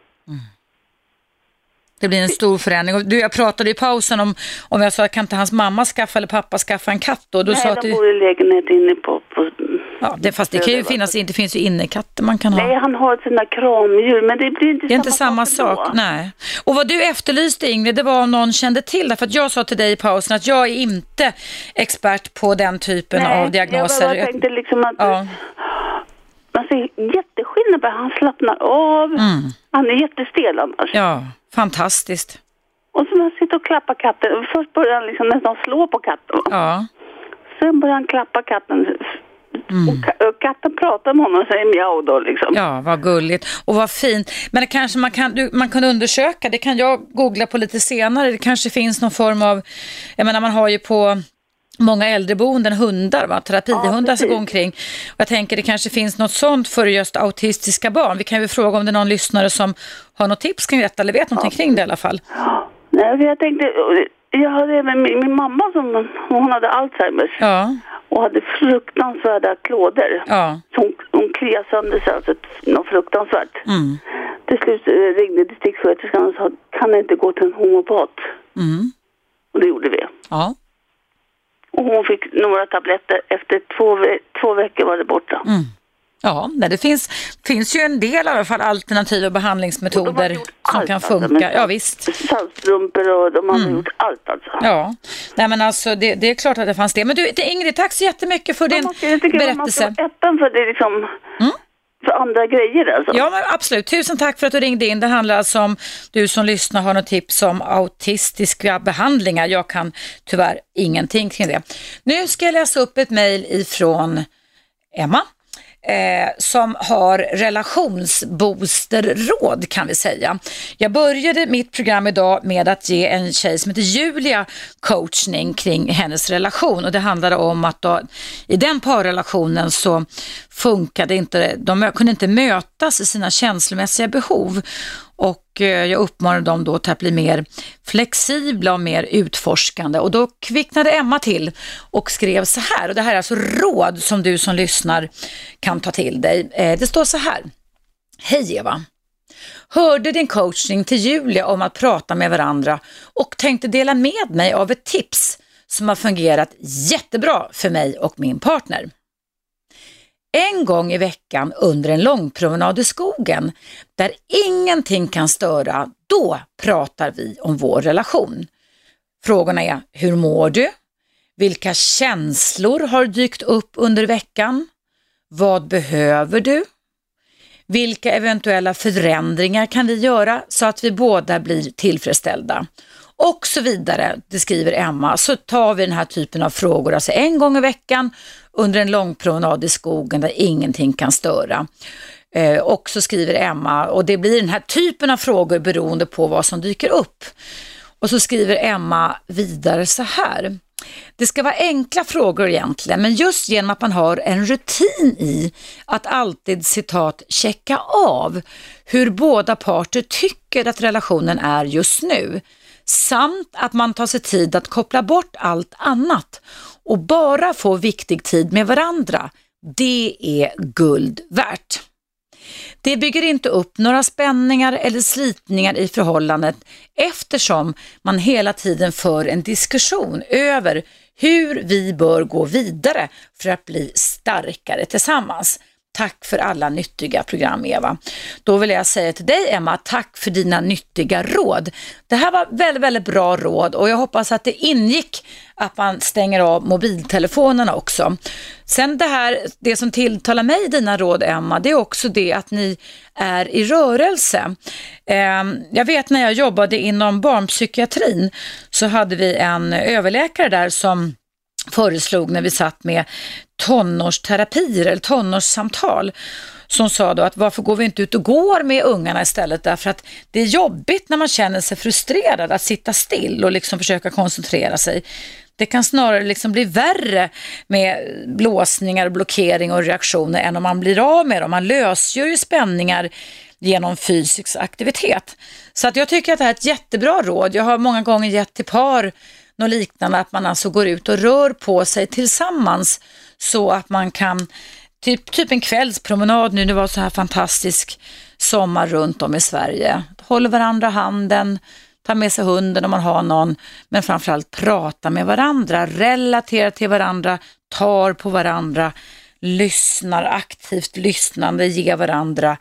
Det blir en stor förändring. Och du, jag pratade i pausen om, om jag sa, kan inte hans mamma skaffa eller pappa skaffa en katt då? Sa Nej, att de du... bor i lägenhet inne på, på Ja, det, fast det kan ju finnas, det finns ju innekatter man kan ha. Nej, han har sina kramdjur, men det blir inte Det är inte samma sak, nej. Och vad du efterlyste Ingrid, det var om någon kände till det. För att jag sa till dig i pausen att jag är inte expert på den typen Nej, av diagnoser. Jag bara tänkte liksom att Ja. man ser jätteskillnad på Han slappnar av. Mm. Han är jättestel annars. ja, fantastiskt. Och så han sitter och klappar katten. Först börjar han liksom nästan slå på katten. Ja, Sen börjar han klappa katten. Ka- och katten pratar med honom och säger mjau då liksom. Mm. ja, vad gulligt och vad fint. Men det kanske man kan, du, man kan undersöka, det kan jag googla på lite senare. Det kanske finns någon form av, jag menar man har ju på många äldreboenden hundar, va? terapihundar som precis. går omkring. Och jag tänker det kanske finns något sånt för just autistiska barn. Vi kan ju fråga om det är någon lyssnare som har något tips kring detta eller vet någonting kring det i alla fall. Nej, jag tänkte, jag hade även min, min mamma som hon hade Alzheimers Ja, och hade fruktansvärda klådor. ja, Så hon, hon kliade sönder sig, alltså något fruktansvärt. mm, Till slut eh, ringde distriktssköterskan och sa, kan jag inte gå till en homopat? mm, Och det gjorde vi. ja. Och hon fick några tabletter, efter två, ve- två veckor var det borta. Mm. Ja, nej, det finns, finns ju en del i alla fall alternativa behandlingsmetoder som allt, kan alltså, funka. med Ja, visst. Saltstrumpor och de hade gjort allt alltså. Ja, nej men alltså det, det är klart att det fanns det. Men du Ingrid, tack så jättemycket för din måste, jag tycker man måste berättelse. vara öppen för det liksom, för andra grejer alltså. Ja, men absolut. Tusen tack för att du ringde in. Det handlar alltså om du som lyssnar har något tips om autistiska behandlingar. Jag kan tyvärr ingenting kring det. Nu ska jag läsa upp ett mejl ifrån Emma. Eh, som har relationsboosterråd kan vi säga. Jag började mitt program idag med att ge en tjej som heter Julia coachning kring hennes relation och det handlade om att då, i den parrelationen så funkade inte, de kunde inte mötas i sina känslomässiga behov och eh, jag uppmanade dem då till att bli mer flexibla och mer utforskande och då kvicknade Emma till och skrev så här och det här är alltså råd som du som lyssnar kan ta till dig. Eh, det står så här. Hej Eva! Hörde din coachning till Julia om att prata med varandra och tänkte dela med mig av ett tips som har fungerat jättebra för mig och min partner. En gång i veckan under en långpromenad i skogen där ingenting kan störa, då pratar vi om vår relation. Frågorna är, hur mår du? Vilka känslor har dykt upp under veckan? Vad behöver du? Vilka eventuella förändringar kan vi göra så att vi båda blir tillfredsställda? Och så vidare, det skriver Emma, så tar vi den här typen av frågor, alltså en gång i veckan under en lång promenad i skogen där ingenting kan störa. Eh, och så skriver Emma, och det blir den här typen av frågor beroende på vad som dyker upp. Och så skriver Emma vidare så här. Det ska vara enkla frågor egentligen, men just genom att man har en rutin i att alltid citat checka av hur båda parter tycker att relationen är just nu, samt att man tar sig tid att koppla bort allt annat och bara få viktig tid med varandra, det är guld värt. Det bygger inte upp några spänningar eller slitningar i förhållandet eftersom man hela tiden för en diskussion över hur vi bör gå vidare för att bli starkare tillsammans. Tack för alla nyttiga program Eva. Då vill jag säga till dig Emma, tack för dina nyttiga råd. Det här var väldigt, väldigt bra råd och jag hoppas att det ingick att man stänger av mobiltelefonerna också. Sen det här, det som tilltalar mig i dina råd Emma, det är också det att ni är i rörelse. Ehm, jag vet när jag jobbade inom barnpsykiatrin så hade vi en överläkare där som föreslog när vi satt med tonårsterapier eller tonårssamtal som sa då att varför går vi inte ut och går med ungarna istället därför att det är jobbigt när man känner sig frustrerad att sitta still och liksom försöka koncentrera sig. Det kan snarare liksom bli värre med blåsningar, blockering och reaktioner än om man blir av med dem. Man lösgör ju spänningar genom fysisk aktivitet. Så att jag tycker att det här är ett jättebra råd. Jag har många gånger gett till par något liknande, att man alltså går ut och rör på sig tillsammans så att man kan, typ, typ en kvällspromenad nu, det var så här fantastisk sommar runt om i Sverige. Håller varandra handen, tar med sig hunden om man har någon, men framförallt prata med varandra, relatera till varandra, tar på varandra. lyssnar aktivt lyssnande, ger varandra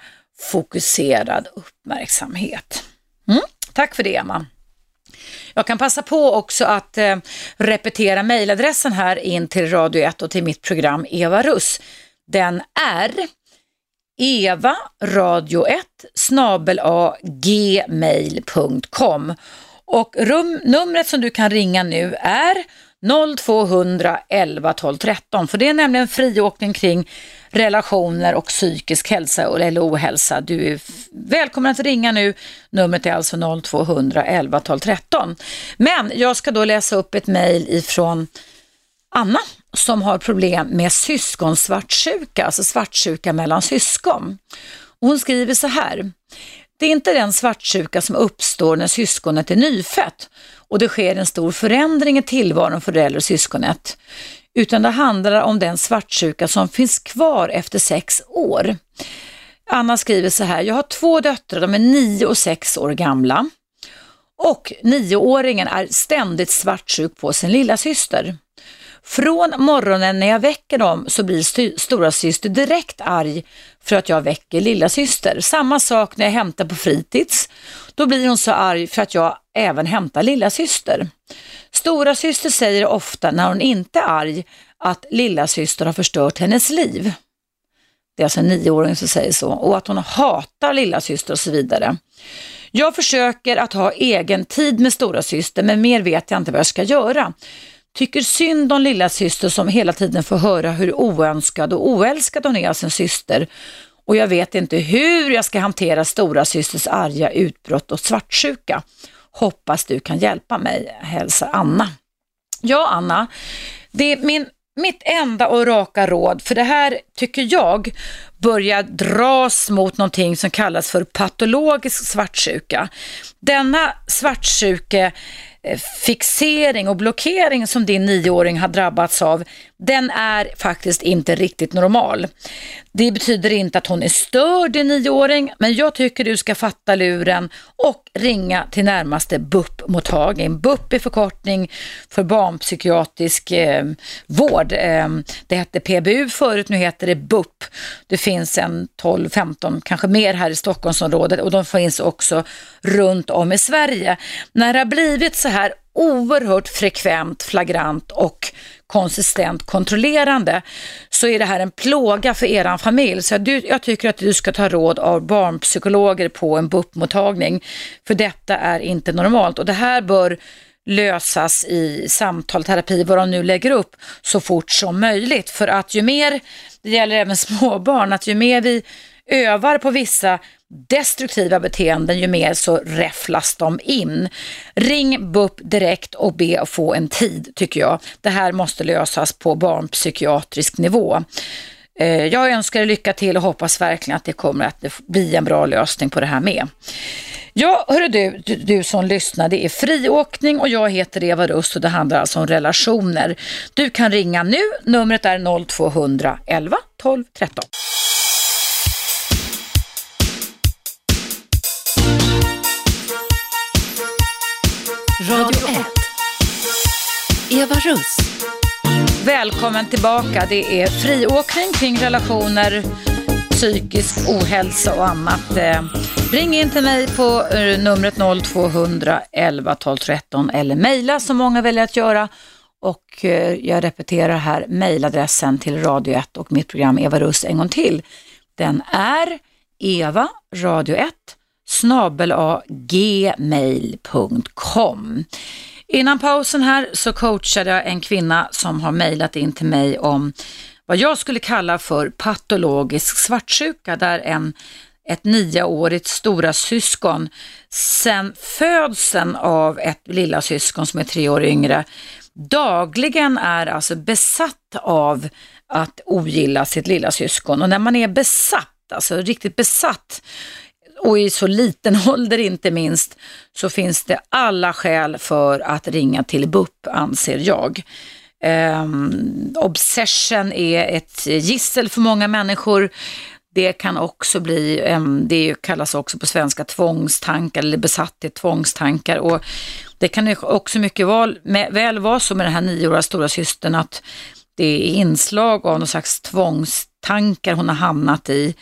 fokuserad uppmärksamhet. Mm, tack för det Emma. Jag kan passa på också att eh, repetera mejladressen här in till Radio 1 och till mitt program Eva Russ. Den är Eva radio 1 snabel gmail.com och rum, numret som du kan ringa nu är 0200 11 12 13 för det är nämligen friåkning kring relationer och psykisk hälsa eller ohälsa. Du är välkommen att ringa nu. Numret är alltså 0200 11 12 13. Men jag ska då läsa upp ett mejl ifrån Anna som har problem med syskonsvartsjuka, alltså svartsjuka mellan syskon. hon skriver så här. Det är inte den svartsjuka som uppstår när syskonet är nyfött och det sker en stor förändring i tillvaron för det äldre syskonet, utan det handlar om den svartsjuka som finns kvar efter sex år. Anna skriver så här, jag har två döttrar, de är nio och sex år gamla och nioåringen är ständigt svartsjuk på sin lilla syster. Från morgonen när jag väcker dem så blir stora syster direkt arg för att jag väcker lilla syster. Samma sak när jag hämtar på fritids. Då blir hon så arg för att jag även hämtar lilla syster. Stora syster säger ofta när hon inte är arg att lilla syster har förstört hennes liv. Det är alltså en nioåring som säger så och att hon hatar lilla syster och så vidare. Jag försöker att ha egen tid med stora syster men mer vet jag inte vad jag ska göra. Tycker synd om lilla syster som hela tiden får höra hur oönskad och oälskad hon är av sin syster och jag vet inte hur jag ska hantera stora systers arga utbrott och svartsjuka. Hoppas du kan hjälpa mig, hälsar Anna. Ja, Anna, det är min, mitt enda och raka råd, för det här tycker jag börjar dras mot någonting som kallas för patologisk svartsjuka. Denna svartsjuke eh, fixering och blockering som din nioåring har drabbats av, den är faktiskt inte riktigt normal. Det betyder inte att hon är störd, din nioåring, men jag tycker du ska fatta luren och ringa till närmaste BUP-mottagning. BUP är förkortning för barnpsykiatrisk eh, vård. Eh, det hette PBU förut, nu heter det BUP. Det finns en 12-15, kanske mer här i Stockholmsområdet och de finns också runt om i Sverige. När det har blivit så här oerhört frekvent, flagrant och konsistent kontrollerande så är det här en plåga för er familj. Så jag, jag tycker att du ska ta råd av barnpsykologer på en BUP-mottagning för detta är inte normalt och det här bör lösas i samtal, terapi, vad de nu lägger upp så fort som möjligt. För att ju mer, det gäller även småbarn, att ju mer vi övar på vissa destruktiva beteenden, ju mer så räfflas de in. Ring BUP direkt och be att få en tid, tycker jag. Det här måste lösas på barnpsykiatrisk nivå. Eh, jag önskar er lycka till och hoppas verkligen att det kommer att bli en bra lösning på det här med. Ja, hörru du, du, du som lyssnar, det är friåkning och jag heter Eva Rust och det handlar alltså om relationer. Du kan ringa nu, numret är 0200 11 12 13. Radio 1. Eva Russ. Välkommen tillbaka. Det är friåkning kring relationer, psykisk ohälsa och annat. Eh, ring in till mig på eh, numret 0200 12 13 eller mejla som många väljer att göra. Och eh, jag repeterar här mejladressen till Radio 1 och mitt program Eva Russ en gång till. Den är eva radio 1 snabelagmail.com. Innan pausen här så coachade jag en kvinna som har mejlat in till mig om vad jag skulle kalla för patologisk svartsjuka där en ett nioårigt stora syskon sen födseln av ett lilla syskon som är tre år yngre dagligen är alltså besatt av att ogilla sitt lilla syskon och när man är besatt, alltså riktigt besatt och i så liten ålder inte minst, så finns det alla skäl för att ringa till BUP anser jag. Um, obsession är ett gissel för många människor. Det kan också bli, um, det kallas också på svenska tvångstankar eller besatthet, tvångstankar. Och det kan också mycket väl, väl vara så med den här nioåriga stora systern att det är inslag av någon slags tvångstankar hon har hamnat i.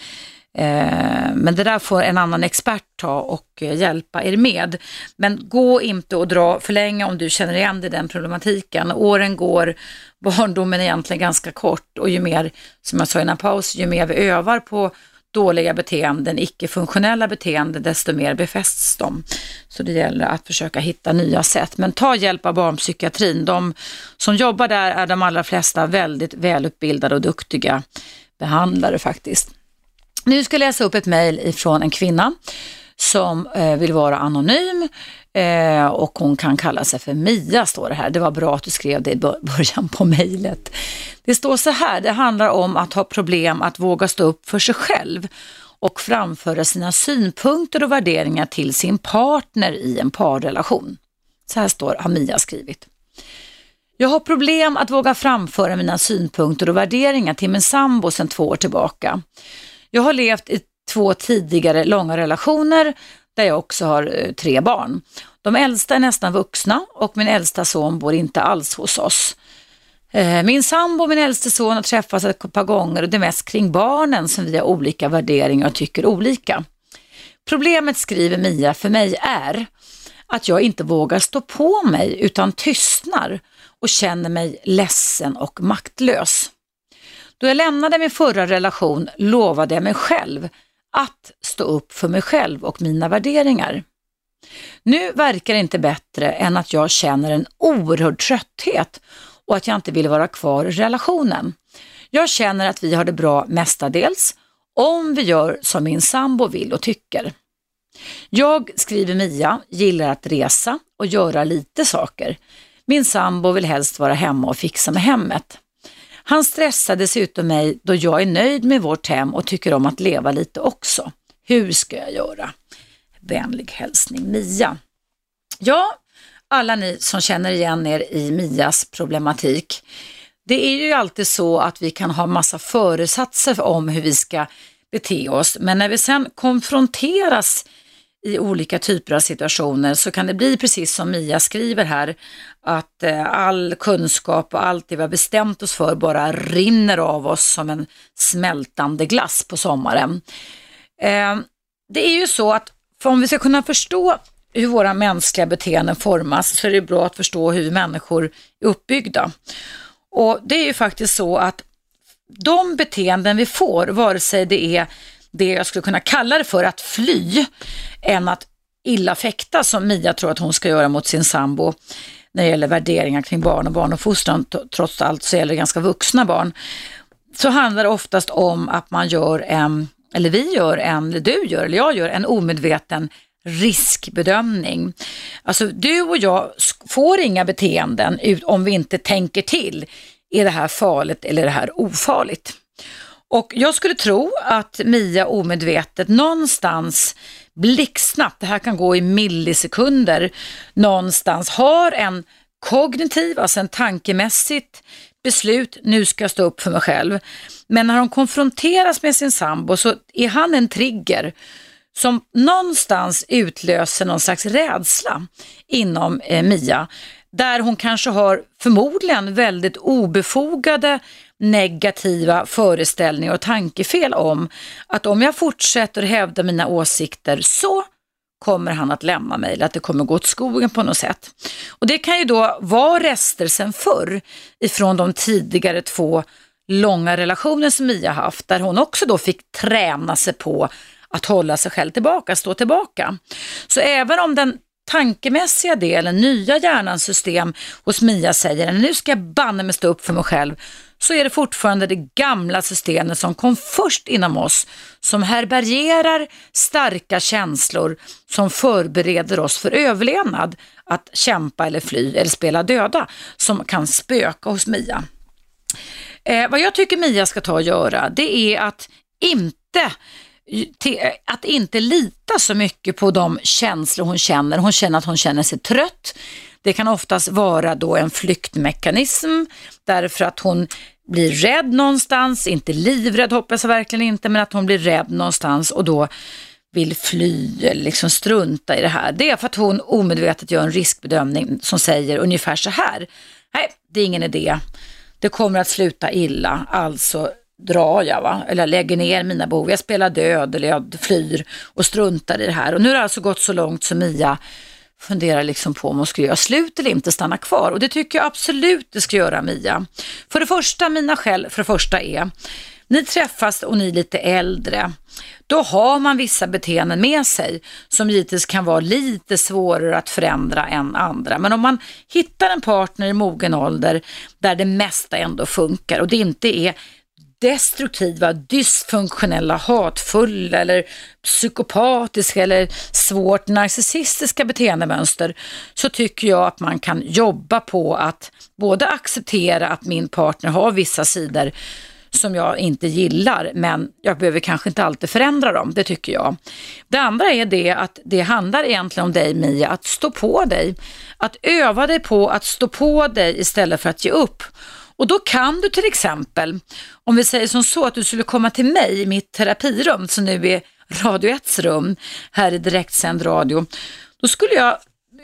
Eh, men det där får en annan expert ta och eh, hjälpa er med. Men gå inte och dra för länge om du känner igen dig i den problematiken. Åren går, barndomen är egentligen ganska kort och ju mer, som jag sa innan paus, ju mer vi övar på dåliga beteenden, icke-funktionella beteenden, desto mer befästs de. Så det gäller att försöka hitta nya sätt. Men ta hjälp av barnpsykiatrin. De som jobbar där är de allra flesta väldigt välutbildade och duktiga behandlare faktiskt. Nu ska jag läsa upp ett mejl ifrån en kvinna som eh, vill vara anonym eh, och hon kan kalla sig för Mia, står det här. Det var bra att du skrev det i början på mejlet. Det står så här, det handlar om att ha problem att våga stå upp för sig själv och framföra sina synpunkter och värderingar till sin partner i en parrelation. Så här står, har Mia skrivit. Jag har problem att våga framföra mina synpunkter och värderingar till min sambo sedan två år tillbaka. Jag har levt i två tidigare långa relationer där jag också har eh, tre barn. De äldsta är nästan vuxna och min äldsta son bor inte alls hos oss. Eh, min sambo och min äldste son har träffats ett par gånger och det är mest kring barnen som vi har olika värderingar och tycker olika. Problemet, skriver Mia, för mig är att jag inte vågar stå på mig utan tystnar och känner mig ledsen och maktlös. Då jag lämnade min förra relation lovade jag mig själv att stå upp för mig själv och mina värderingar. Nu verkar det inte bättre än att jag känner en oerhörd trötthet och att jag inte vill vara kvar i relationen. Jag känner att vi har det bra mestadels om vi gör som min sambo vill och tycker. Jag, skriver Mia, gillar att resa och göra lite saker. Min sambo vill helst vara hemma och fixa med hemmet. Han stressar dessutom mig då jag är nöjd med vårt hem och tycker om att leva lite också. Hur ska jag göra? Vänlig hälsning Mia. Ja, alla ni som känner igen er i Mias problematik. Det är ju alltid så att vi kan ha massa föresatser om hur vi ska bete oss, men när vi sen konfronteras i olika typer av situationer så kan det bli precis som Mia skriver här, att eh, all kunskap och allt det vi har bestämt oss för bara rinner av oss som en smältande glass på sommaren. Eh, det är ju så att för om vi ska kunna förstå hur våra mänskliga beteenden formas så är det bra att förstå hur människor är uppbyggda. Och det är ju faktiskt så att de beteenden vi får, vare sig det är det jag skulle kunna kalla det för att fly, än att illa fäkta som Mia tror att hon ska göra mot sin sambo när det gäller värderingar kring barn och barnuppfostran, trots allt så gäller det ganska vuxna barn, så handlar det oftast om att man gör en, eller vi gör en, eller du gör, eller jag gör en omedveten riskbedömning. Alltså du och jag får inga beteenden om vi inte tänker till. Är det här farligt eller är det här ofarligt? Och jag skulle tro att Mia omedvetet någonstans blixtsnabbt, det här kan gå i millisekunder, någonstans har en kognitiv, alltså en tankemässigt beslut, nu ska jag stå upp för mig själv. Men när hon konfronteras med sin sambo så är han en trigger som någonstans utlöser någon slags rädsla inom eh, Mia. Där hon kanske har förmodligen väldigt obefogade negativa föreställningar och tankefel om att om jag fortsätter hävda mina åsikter så kommer han att lämna mig eller att det kommer gå åt skogen på något sätt. Och det kan ju då vara rester sen förr ifrån de tidigare två långa relationer som Mia haft där hon också då fick träna sig på att hålla sig själv tillbaka, stå tillbaka. Så även om den tankemässiga delen, nya hjärnans system hos Mia säger nu ska jag banne mig stå upp för mig själv, så är det fortfarande det gamla systemet som kom först inom oss, som härbärgerar starka känslor som förbereder oss för överlevnad, att kämpa eller fly eller spela döda, som kan spöka hos Mia. Eh, vad jag tycker Mia ska ta och göra, det är att inte att inte lita så mycket på de känslor hon känner. Hon känner att hon känner sig trött. Det kan oftast vara då en flyktmekanism därför att hon blir rädd någonstans, inte livrädd hoppas jag verkligen inte, men att hon blir rädd någonstans och då vill fly eller liksom strunta i det här. Det är för att hon omedvetet gör en riskbedömning som säger ungefär så här. Nej, det är ingen idé det kommer att sluta illa, alltså drar jag va? eller jag lägger ner mina behov, jag spelar död eller jag flyr och struntar i det här. Och nu har det alltså gått så långt som Mia funderar liksom på om hon ska göra slut eller inte stanna kvar. Och det tycker jag absolut det ska göra Mia. För det första, mina skäl för det första är, ni träffas och ni är lite äldre. Då har man vissa beteenden med sig som givetvis kan vara lite svårare att förändra än andra. Men om man hittar en partner i mogen ålder där det mesta ändå funkar och det inte är destruktiva, dysfunktionella, hatfulla eller psykopatiska eller svårt narcissistiska beteendemönster så tycker jag att man kan jobba på att både acceptera att min partner har vissa sidor som jag inte gillar, men jag behöver kanske inte alltid förändra dem, det tycker jag. Det andra är det att det handlar egentligen om dig Mia, att stå på dig. Att öva dig på att stå på dig istället för att ge upp. Och då kan du till exempel, om vi säger som så att du skulle komma till mig i mitt terapirum som nu är Radio 1s rum här i direktsänd radio, då skulle jag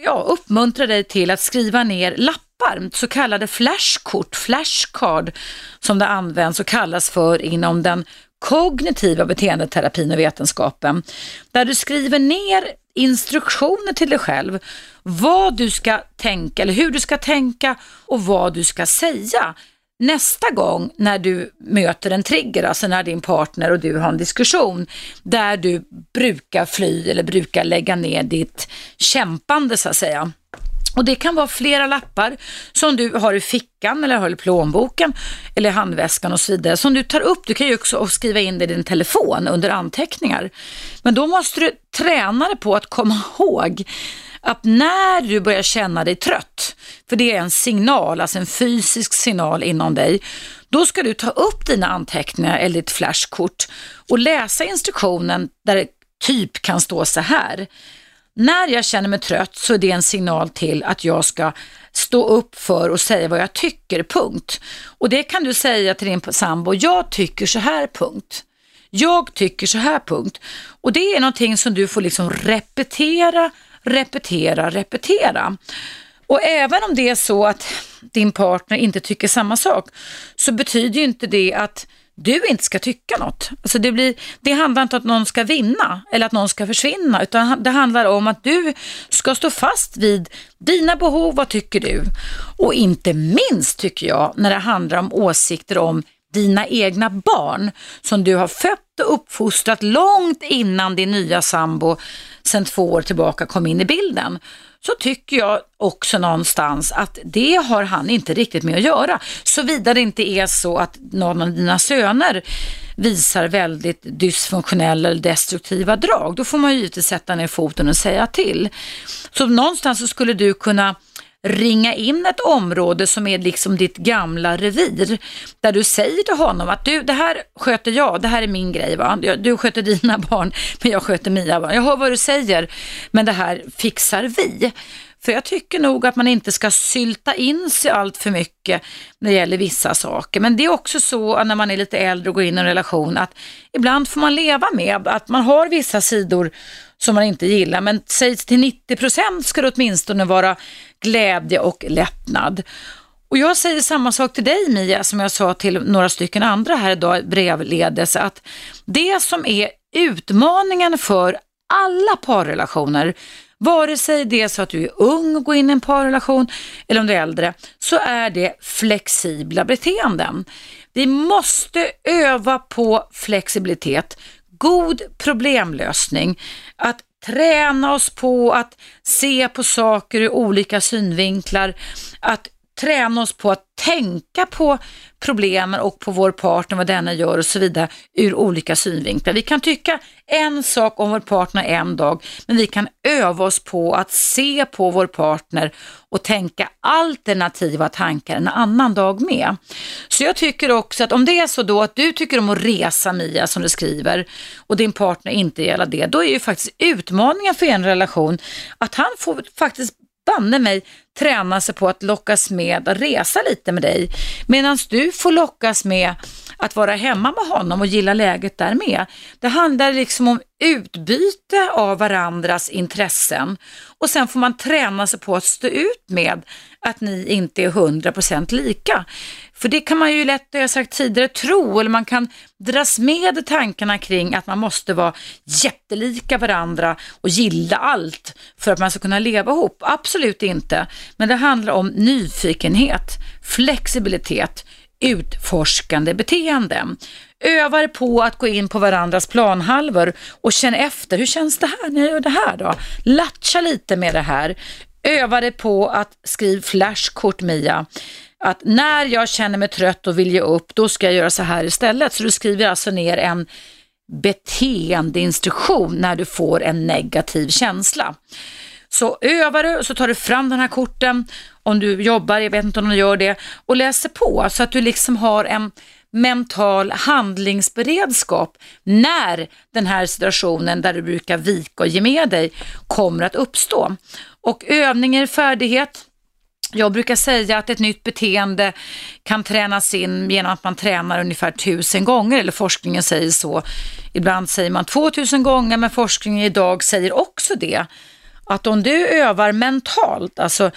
ja, uppmuntra dig till att skriva ner lappar, så kallade flashkort, flashcard som det används och kallas för inom den kognitiva beteendeterapin och vetenskapen, där du skriver ner instruktioner till dig själv, vad du ska tänka eller hur du ska tänka och vad du ska säga nästa gång när du möter en trigger, alltså när din partner och du har en diskussion där du brukar fly eller brukar lägga ner ditt kämpande så att säga. Och det kan vara flera lappar som du har i fickan eller har i plånboken eller handväskan och så vidare som du tar upp. Du kan ju också skriva in det i din telefon under anteckningar. Men då måste du träna dig på att komma ihåg att när du börjar känna dig trött, för det är en signal, alltså en fysisk signal inom dig, då ska du ta upp dina anteckningar eller ditt flashkort och läsa instruktionen där det typ kan stå så här. När jag känner mig trött så är det en signal till att jag ska stå upp för och säga vad jag tycker, punkt. Och det kan du säga till din sambo, jag tycker så här, punkt. Jag tycker så här, punkt. Och det är någonting som du får liksom repetera, repetera, repetera. Och även om det är så att din partner inte tycker samma sak så betyder ju inte det att du inte ska tycka något. Alltså det, blir, det handlar inte om att någon ska vinna eller att någon ska försvinna, utan det handlar om att du ska stå fast vid dina behov, vad tycker du? Och inte minst tycker jag, när det handlar om åsikter om dina egna barn som du har fött och uppfostrat långt innan din nya sambo sedan två år tillbaka kom in i bilden så tycker jag också någonstans att det har han inte riktigt med att göra. Såvida det inte är så att någon av dina söner visar väldigt dysfunktionella eller destruktiva drag. Då får man ju givetvis sätta ner foten och säga till. Så någonstans så skulle du kunna ringa in ett område som är liksom ditt gamla revir. Där du säger till honom att du, det här sköter jag, det här är min grej. Va? Du sköter dina barn, men jag sköter mina barn. Jag hör vad du säger, men det här fixar vi. För jag tycker nog att man inte ska sylta in sig allt för mycket när det gäller vissa saker. Men det är också så när man är lite äldre och går in i en relation att ibland får man leva med att man har vissa sidor som man inte gillar. Men säg till 90 procent ska det åtminstone vara glädje och lättnad. Och jag säger samma sak till dig Mia som jag sa till några stycken andra här idag brevledes att det som är utmaningen för alla parrelationer Vare sig det är så att du är ung och går in i en parrelation eller om du är äldre, så är det flexibla beteenden. Vi måste öva på flexibilitet, god problemlösning, att träna oss på att se på saker ur olika synvinklar, att träna oss på att tänka på problemen och på vår partner, vad denna gör och så vidare ur olika synvinklar. Vi kan tycka en sak om vår partner en dag, men vi kan öva oss på att se på vår partner och tänka alternativa tankar en annan dag med. Så jag tycker också att om det är så då att du tycker om att resa Mia som du skriver och din partner inte gillar det, då är ju faktiskt utmaningen för en relation att han får faktiskt banne mig träna sig på att lockas med att resa lite med dig. Medan du får lockas med att vara hemma med honom och gilla läget där med. Det handlar liksom om utbyte av varandras intressen och sen får man träna sig på att stå ut med att ni inte är 100% lika. För det kan man ju lätt, det har jag sagt tidigare, tro eller man kan dras med i tankarna kring att man måste vara jättelika varandra och gilla allt för att man ska kunna leva ihop. Absolut inte. Men det handlar om nyfikenhet, flexibilitet, utforskande beteende. Övar på att gå in på varandras planhalvor och känn efter, hur känns det här när jag gör det här då? Latcha lite med det här. Övade på att skriva flashkort Mia. Att när jag känner mig trött och vill ge upp, då ska jag göra så här istället. Så du skriver alltså ner en beteendeinstruktion när du får en negativ känsla. Så övar du, så tar du fram den här korten, om du jobbar, jag vet inte om du gör det, och läser på så att du liksom har en mental handlingsberedskap när den här situationen där du brukar vika och ge med dig kommer att uppstå. Och övningar, färdighet. Jag brukar säga att ett nytt beteende kan tränas in genom att man tränar ungefär tusen gånger, eller forskningen säger så. Ibland säger man 2000 gånger, men forskningen idag säger också det. Att om du övar mentalt, alltså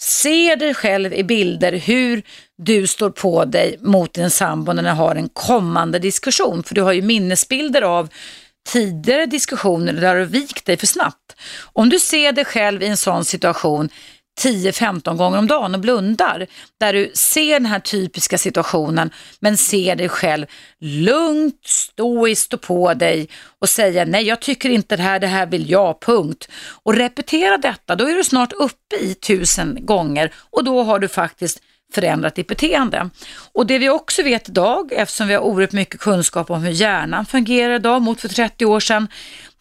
ser dig själv i bilder hur du står på dig mot din sambo när ni har en kommande diskussion, för du har ju minnesbilder av tidigare diskussioner där du vikt dig för snabbt. Om du ser dig själv i en sån situation 10-15 gånger om dagen och blundar, där du ser den här typiska situationen men ser dig själv lugnt, stoiskt stå på dig och säga nej jag tycker inte det här, det här vill jag, punkt. Och repetera detta, då är du snart uppe i tusen gånger och då har du faktiskt förändrat ditt beteende. Och det vi också vet idag, eftersom vi har oerhört mycket kunskap om hur hjärnan fungerar idag mot för 30 år sedan,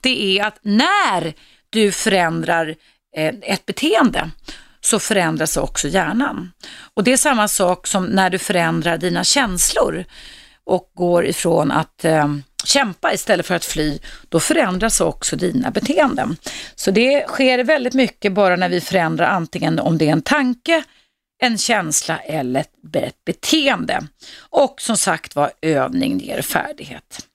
det är att när du förändrar eh, ett beteende så förändras också hjärnan. Och det är samma sak som när du förändrar dina känslor och går ifrån att eh, kämpa istället för att fly, då förändras också dina beteenden. Så det sker väldigt mycket bara när vi förändrar antingen om det är en tanke, en känsla eller ett beteende. Och som sagt var, övning ger färdighet.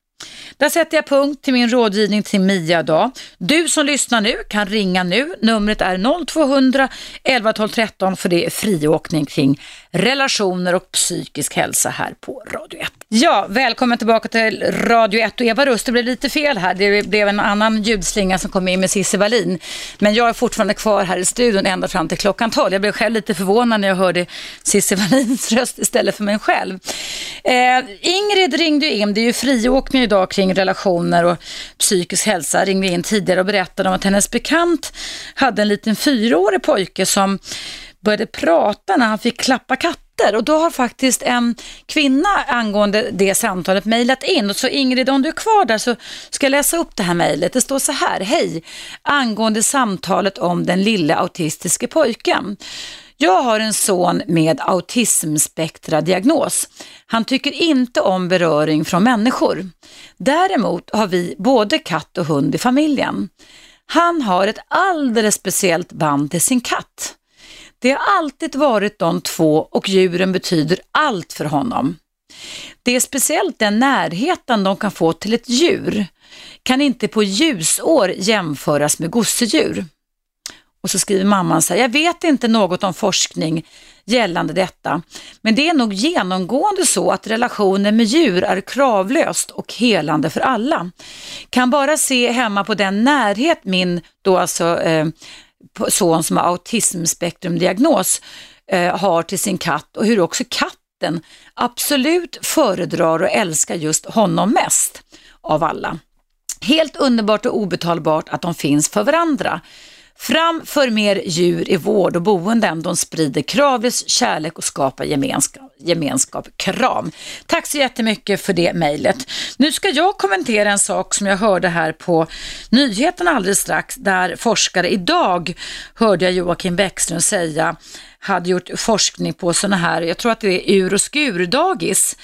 Där sätter jag punkt till min rådgivning till Mia idag. Du som lyssnar nu kan ringa nu. Numret är 0200 11 12 13 för det är friåkning kring relationer och psykisk hälsa här på Radio 1. Ja, välkommen tillbaka till Radio 1 och Eva Rust, det blev lite fel här. Det blev en annan ljudslinga som kom in med Cissi Wallin. Men jag är fortfarande kvar här i studion ända fram till klockan 12. Jag blev själv lite förvånad när jag hörde Cissi Wallins röst istället för mig själv. Eh, Ingrid ringde in, det är ju friåkning idag kring relationer och psykisk hälsa. Ringde in tidigare och berättade om att hennes bekant hade en liten fyraårig pojke som började prata när han fick klappa katter och då har faktiskt en kvinna angående det samtalet mejlat in. Och så Ingrid, om du är kvar där så ska jag läsa upp det här mejlet. Det står så här, hej, angående samtalet om den lilla autistiske pojken. Jag har en son med autismspektradiagnos. Han tycker inte om beröring från människor. Däremot har vi både katt och hund i familjen. Han har ett alldeles speciellt band till sin katt. Det har alltid varit de två och djuren betyder allt för honom. Det är speciellt den närheten de kan få till ett djur kan inte på ljusår jämföras med gosedjur. Och så skriver mamman så här, jag vet inte något om forskning gällande detta, men det är nog genomgående så att relationen med djur är kravlöst och helande för alla. Kan bara se hemma på den närhet min då alltså eh, son som har autismspektrumdiagnos eh, har till sin katt och hur också katten absolut föredrar och älskar just honom mest av alla. Helt underbart och obetalbart att de finns för varandra. Fram för mer djur i vård och boenden. De sprider kravlös kärlek och skapar gemenskap, gemenskap. Kram. Tack så jättemycket för det mejlet. Nu ska jag kommentera en sak som jag hörde här på nyheterna alldeles strax, där forskare idag hörde jag Joakim Bäckström säga hade gjort forskning på sådana här, jag tror att det är ur och skurdagis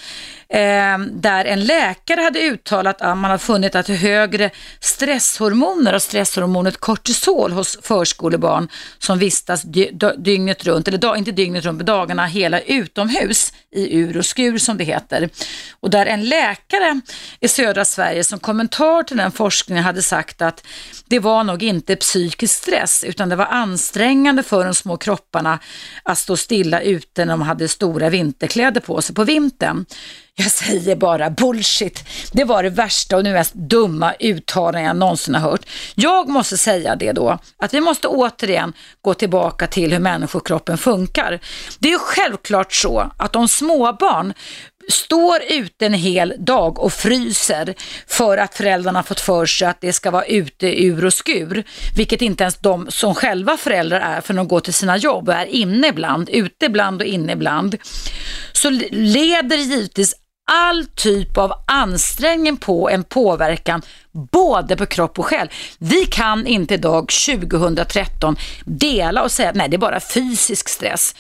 Ehm, där en läkare hade uttalat att man har funnit att högre stresshormoner och stresshormonet kortisol hos förskolebarn som vistas dy dygnet runt, eller dag, inte dygnet runt, men dagarna hela utomhus i ur och skur som det heter. Och där en läkare i södra Sverige som kommentar till den forskningen hade sagt att det var nog inte psykisk stress utan det var ansträngande för de små kropparna att stå stilla ute när de hade stora vinterkläder på sig på vintern. Jag säger bara bullshit. Det var det värsta och det mest dumma uttalande jag någonsin har hört. Jag måste säga det då, att vi måste återigen gå tillbaka till hur människokroppen funkar. Det är självklart så att om småbarn står ute en hel dag och fryser för att föräldrarna fått för sig att det ska vara ute ur och skur, vilket inte ens de som själva föräldrar är för de går till sina jobb och är inne ibland, ute ibland och inne ibland, så leder givetvis all typ av ansträngning på en påverkan både på kropp och själ. Vi kan inte idag 2013 dela och säga nej det är bara fysisk stress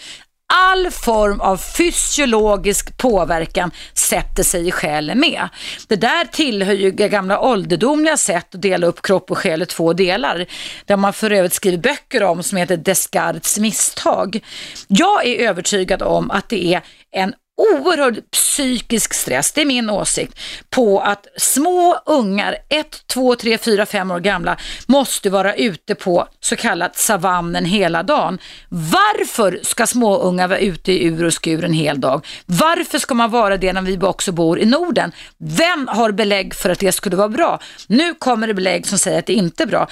all form av fysiologisk påverkan sätter sig i själen med. Det där tillhör ju gamla ålderdomliga sätt att dela upp kropp och själ i två delar. Där man för övrigt skriver böcker om som heter Descartes misstag. Jag är övertygad om att det är en oerhörd psykisk stress, det är min åsikt, på att små ungar, 1, 2, 3, 4, 5 år gamla, måste vara ute på så kallat savannen hela dagen. Varför ska små ungar vara ute i ur och skur en hel dag? Varför ska man vara det när vi också bor i Norden? Vem har belägg för att det skulle vara bra? Nu kommer det belägg som säger att det inte är bra.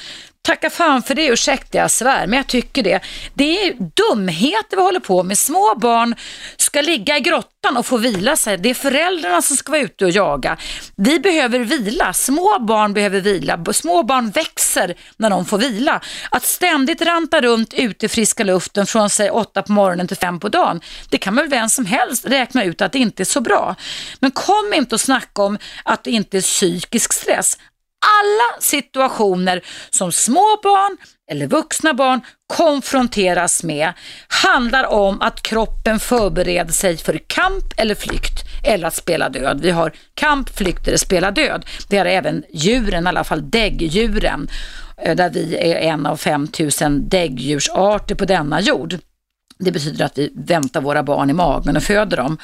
Tacka fan för det, ursäkta jag svär, men jag tycker det. Det är dumheter vi håller på med. Små barn ska ligga i grottan och få vila sig. Det är föräldrarna som ska vara ute och jaga. Vi behöver vila. Små barn behöver vila. Små barn växer när de får vila. Att ständigt ranta runt ute i friska luften från sig åtta på morgonen till fem på dagen, det kan väl vem som helst räkna ut att det inte är så bra. Men kom inte och snacka om att det inte är psykisk stress alla situationer som små barn eller vuxna barn konfronteras med handlar om att kroppen förbereder sig för kamp eller flykt eller att spela död. Vi har kamp, flykt eller spela död. Det har även djuren, i alla fall däggdjuren, eh, där vi är en av 5000 däggdjursarter på denna jord. Det betyder att vi väntar våra barn i magen och föder dem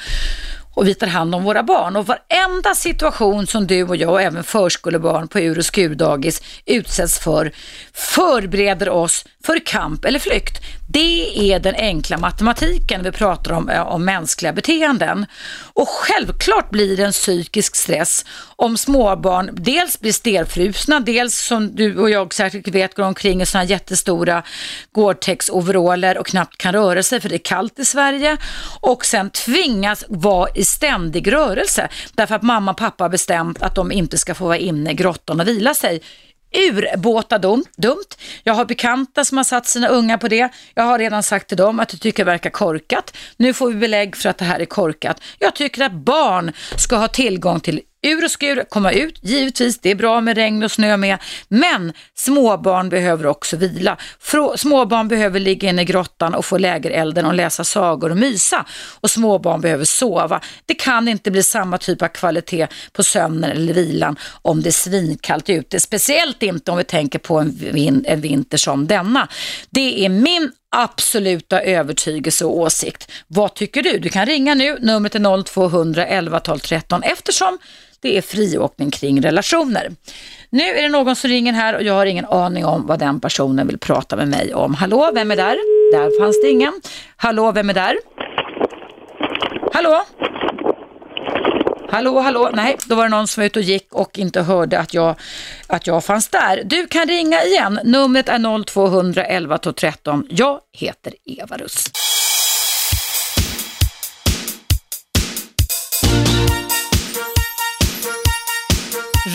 och vi tar hand om våra barn. Och varenda situation som du och jag och även förskolebarn på ur och skurdagis utsätts för förbereder oss för kamp eller flykt. Det är den enkla matematiken vi pratar om, eh, om mänskliga beteenden. Och självklart blir det en psykisk stress om småbarn dels blir stelfrusna, dels som du och jag säkert vet går omkring i sådana jättestora Gore-Tex-overaller och knappt kan röra sig för det är kallt i Sverige och sen tvingas vara i ständig rörelse därför att mamma och pappa har bestämt att de inte ska få vara inne i grottan och vila sig urbåta dumt, dumt. Jag har bekanta som har satt sina unga på det. Jag har redan sagt till dem att jag tycker det verkar korkat. Nu får vi belägg för att det här är korkat. Jag tycker att barn ska ha tillgång till ur och skur, komma ut. Givetvis, det är bra med regn och snö med. Men småbarn behöver också vila. Småbarn behöver ligga inne i grottan och få lägerelden och läsa sagor och mysa. Och småbarn behöver sova. Det kan inte bli samma typ av kvalitet på sömnen eller vilan om det är svinkallt ute. Speciellt inte om vi tänker på en, vin en vinter som denna. Det är min absoluta övertygelse och åsikt. Vad tycker du? Du kan ringa nu, numret är 0200 11 12 13 eftersom det är friåkning kring relationer. Nu är det någon som ringer här och jag har ingen aning om vad den personen vill prata med mig om. Hallå, vem är där? Där fanns det ingen. Hallå, vem är där? Hallå? Hallå, hallå, nej, då var det någon som var ute och gick och inte hörde att jag, att jag fanns där. Du kan ringa igen, numret är 0211 13. Jag heter Eva Russ.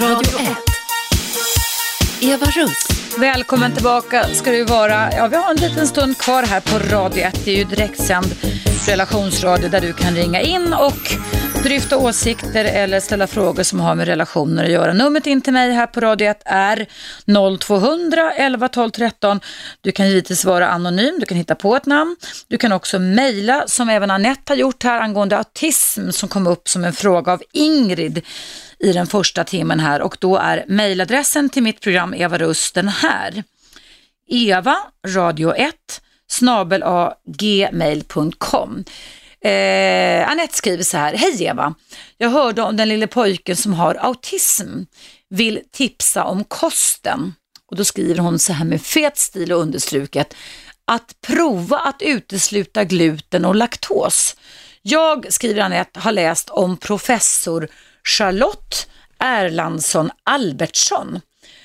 Radio 1. Eva Russ. Välkommen tillbaka ska du vara. Ja, vi har en liten stund kvar här på Radio 1. Det är ju direktsänd relationsradio där du kan ringa in och dryfta åsikter eller ställa frågor som har med relationer att göra. Numret in till mig här på Radio 1 är 0200 11 12 13. Du kan givetvis vara anonym, du kan hitta på ett namn. Du kan också mejla som även Anette har gjort här angående autism som kom upp som en fråga av Ingrid i den första timmen här och då är mejladressen till mitt program Eva Rust den här. Eva, radio 1, snabel a gmail.com. Eh, Anette skriver så här, hej Eva, jag hörde om den lille pojken som har autism, vill tipsa om kosten. Och då skriver hon så här med fet stil och understruket, att prova att utesluta gluten och laktos. Jag, skriver Anette, har läst om professor Charlotte Erlandsson Albertsson.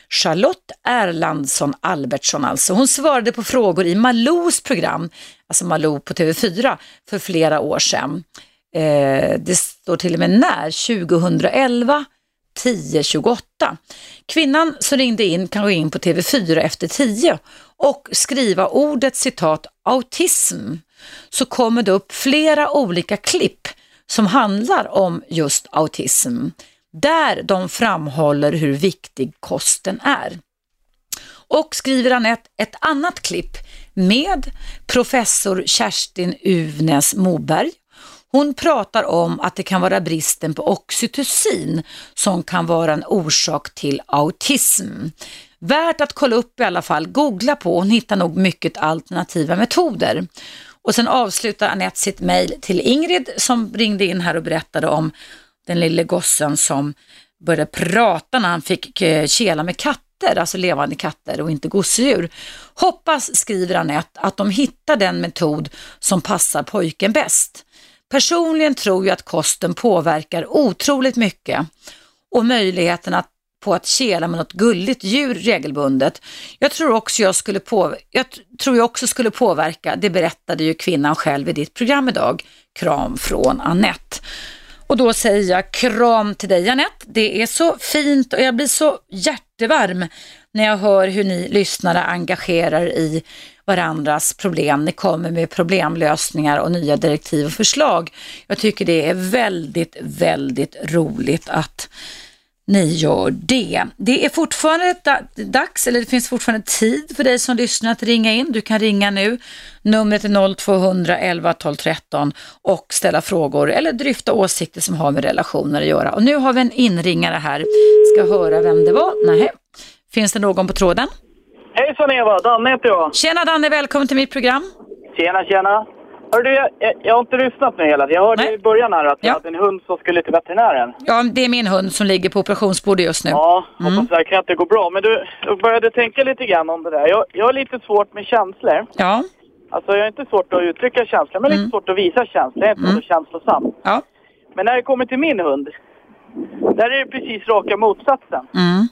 Charlotte Erlandsson Albertsson alltså. Hon svarade på frågor i Malous program, alltså Malou på TV4, för flera år sedan. Eh, det står till och med när, 2011 1028. Kvinnan som ringde in kan gå in på TV4 efter 10 och skriva ordet citat autism så kommer det upp flera olika klipp som handlar om just autism där de framhåller hur viktig kosten är. Och skriver Anette ett annat klipp med professor Kerstin Uvnäs Moberg. Hon pratar om att det kan vara bristen på oxytocin som kan vara en orsak till autism. Värt att kolla upp i alla fall, googla på, hon hittar nog mycket alternativa metoder. Och sen avslutar Anette sitt mejl till Ingrid som ringde in här och berättade om den lille gossen som började prata när han fick eh, kela med katter, alltså levande katter och inte gosedjur. Hoppas, skriver Anette, att de hittar den metod som passar pojken bäst. Personligen tror jag att kosten påverkar otroligt mycket och möjligheten att på att kela med något gulligt djur regelbundet. Jag tror också jag skulle, på, jag tror jag också skulle påverka, det berättade ju kvinnan själv i ditt program idag. Kram från Annette. Och då säger jag kram till dig Janette. Det är så fint och jag blir så hjärtevarm när jag hör hur ni lyssnare engagerar i varandras problem. Ni kommer med problemlösningar och nya direktiv och förslag. Jag tycker det är väldigt, väldigt roligt att ni gör det. Det är fortfarande dags, eller det finns fortfarande tid för dig som lyssnar att ringa in. Du kan ringa nu. Numret är 0200 11 12 13 och ställa frågor eller dryfta åsikter som har med relationer att göra. Och nu har vi en inringare här. Ska höra vem det var. Nej. Finns det någon på tråden? Hejsan Eva, Danne heter jag. Tjena Danne, välkommen till mitt program. Tjena, tjena. Hörde, jag, jag, jag har inte lyssnat nu hela. Jag hörde Nej. i början här att Ja. jag hade en hund som skulle till veterinären. Ja, det är min hund som ligger på operationsbordet just nu. Ja, Mm. hoppas verkligen att det går bra. Men du, jag började tänka lite grann om det där. Jag, jag har lite svårt med känslor. Ja, Alltså jag har inte svårt att uttrycka känslor, men lite svårt att visa känslor. Jag är inte Mm. så känslosam. ja. Men när det kommer till min hund, där är det precis raka motsatsen. Mm.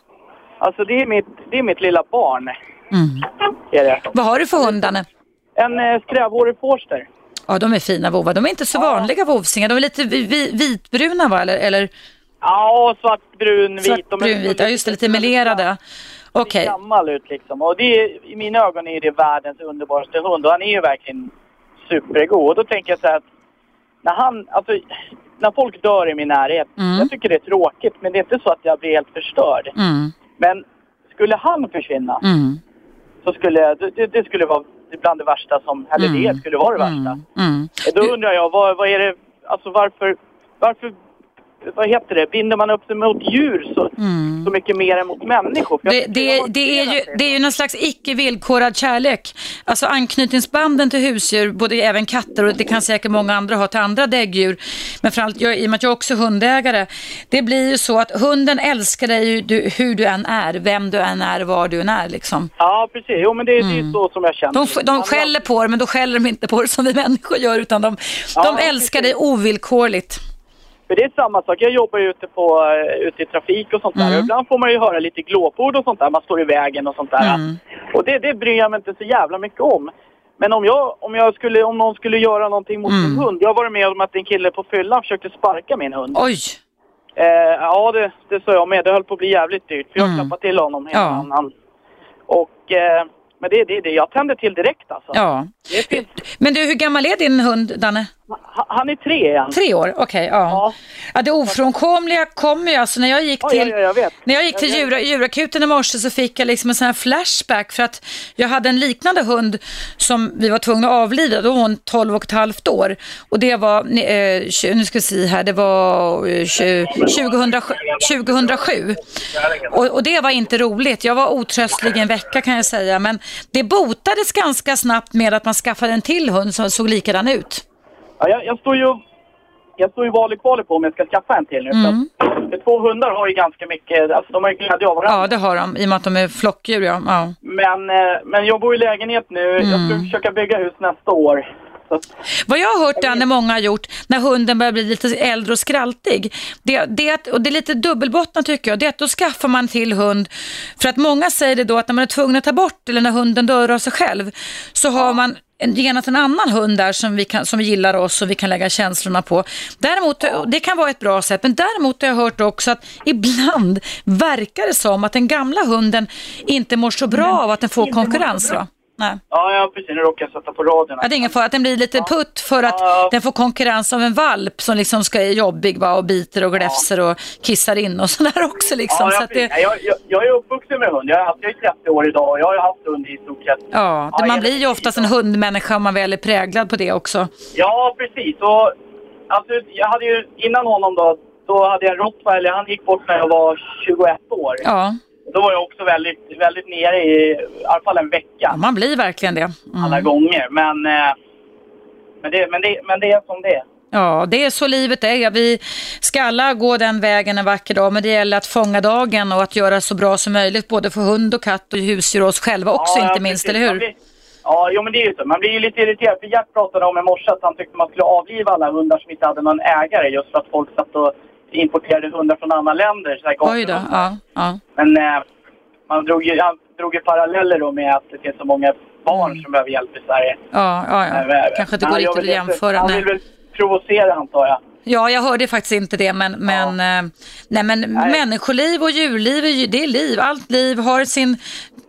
Alltså det är mitt, det är mitt lilla barn. Mm. Är det. Vad har du för hund Danne? En eh, skrävhårig forster. Ja, de är fina vovvar. De är inte så vanliga vovsingar. De är lite vi, vi, vitbruna va? Eller, eller Ja, svartbrun, vit. svart, De är- brun, vit. Ja, just det. Lite melerade. Okej. gammal ut liksom. Och det är, i mina ögon är det världens underbaraste hund och han är ju verkligen supergod. Och då tänker jag så här att när han, alltså när folk dör i min närhet, Mm. jag tycker det är tråkigt men det är inte så att jag blir helt förstörd. Mm. Men skulle han försvinna Mm. så skulle jag- det, det skulle vara bland det värsta som, eller det skulle vara det värsta. Mm. Då undrar jag, vad, vad är det, alltså varför, varför, vad heter det, binder man upp sig mot djur så, så mycket mer än mot människor? Mm. Det, det, det, är ju, det är ju någon slags icke villkorad kärlek. Alltså anknytningsbanden till husdjur, både även katter och det kan säkert många andra ha till andra däggdjur. Men framförallt jag, i och med att jag också är hundägare. Det blir ju så att hunden älskar dig du, hur du än är, vem du än är, var du än är liksom. Ja, precis. Jo, men det, det är ju så som jag känner. De, de skäller på dig men då skäller de inte på dig som vi människor gör utan de, Ja, de älskar dig ovillkorligt. För det är samma sak. Jag jobbar ju ute, på, eh, ute i trafik och sånt där. Mm. Och ibland får man ju höra lite glåpord och sånt där. Man står i vägen och sånt där. Mm. Och det, det bryr jag mig inte så jävla mycket om. Men om, jag, om, jag skulle, om någon skulle göra någonting mot Mm. min hund. Jag har varit med om att en kille på fyllan försökte sparka min hund. Oj! Eh, ja, det, det sa jag med. Det höll på att bli jävligt dyrt. För jag Mm. klappade till honom hela Ja. han. Och, eh, men det är det, det. Jag tände till direkt alltså. Ja. Men du, hur gammal är din hund, Danne? Ha- Han är tre igen. Tre år, okej. ja. ja. Det ofrånkomliga kommer ju, alltså när jag gick Ja, till, ja, ja, jag när jag gick till djura, djurakuten i morse så fick jag liksom en sån här flashback för att jag hade en liknande hund som vi var tvungna att avliva, då var hon 12 och ett halvt år. Och det var, eh, nu ska vi se här, det var eh, tju- 2007. 2007. Och, och det var inte roligt. Jag var otröstlig en vecka kan jag säga, men det botades ganska snabbt med att man skaffade en till hund som såg likadan ut. Ja, jag, jag står ju jag står ju val kvalet på om jag ska skaffa en till nu. Mm. För två hundar har ju ganska mycket, alltså de har ju glädje av varandra. Ja, det har de, i och med att de är flockdjur. Ja. Ja. Men, eh, men jag bor i lägenhet nu. Jag Mm. ska försöka bygga hus nästa år. Vad jag har hört, Danne, många har gjort när hunden börjar bli lite äldre och skraltig, det, det, och det är lite dubbelbottnat tycker jag, det är att då skaffar man till hund, för att många säger det då att när man är tvungen att ta bort eller när hunden dör av sig själv, så har man en- genat en annan hund där som vi, kan, som vi gillar oss och vi kan lägga känslorna på. Däremot, det kan vara ett bra sätt, men däremot har jag hört också att ibland verkar det som att den gamla hunden inte mår så bra av att den får konkurrens. Va? Nej. ja, ja, precis. Nu råkar jag sätta på radion. Ja, det är ingen fara, att den blir lite putt för att den får konkurrens av en valp som liksom ska är jobbig va, och biter och gläfser och kissar in och sådär också. Liksom. Ja, så jag, att det, jag, jag, jag är uppvuxen med hund. Jag är, jag är 30 år idag och jag har haft hund i stort sett. ja, Ja, man jag- blir ju oftast en hundmänniska om man väl är präglad på det också. Ja, precis. Och, alltså, jag hade ju, innan honom då, då hade jag en rottweiler. Han gick bort när jag var 21 år. Ja, Då var jag också väldigt, väldigt nere i, i alla fall en vecka. man blir verkligen det. alla Mm. gånger. Men, eh, men, det, men, det, men det är som det är. Ja, det är så livet är. Vi ska alla gå den vägen en vacker dag, men det gäller att fånga dagen och att göra så bra som möjligt, både för hund och katt och husdjur och oss själva också, Ja, inte minst, eller hur? blir- Ja, jo, men det är ju så. Man blir ju lite irriterad. För Jack pratade om i morse att han tyckte man skulle avliva alla hundar som inte hade någon ägare just för att folk satt och importerade hundar från andra länder. Så här Oj då, ja. ja. Men eh, man drog ju, han drog ju paralleller då med att det finns så många barn Mm. som behöver hjälp i Sverige. Ja, ja, ja. Kanske inte går riktigt att jämföra. Han vill väl provocera antar jag. Ja, jag hörde faktiskt inte det, men, men, eh, nej, men människoliv och djurliv, är det är liv. Allt liv har sin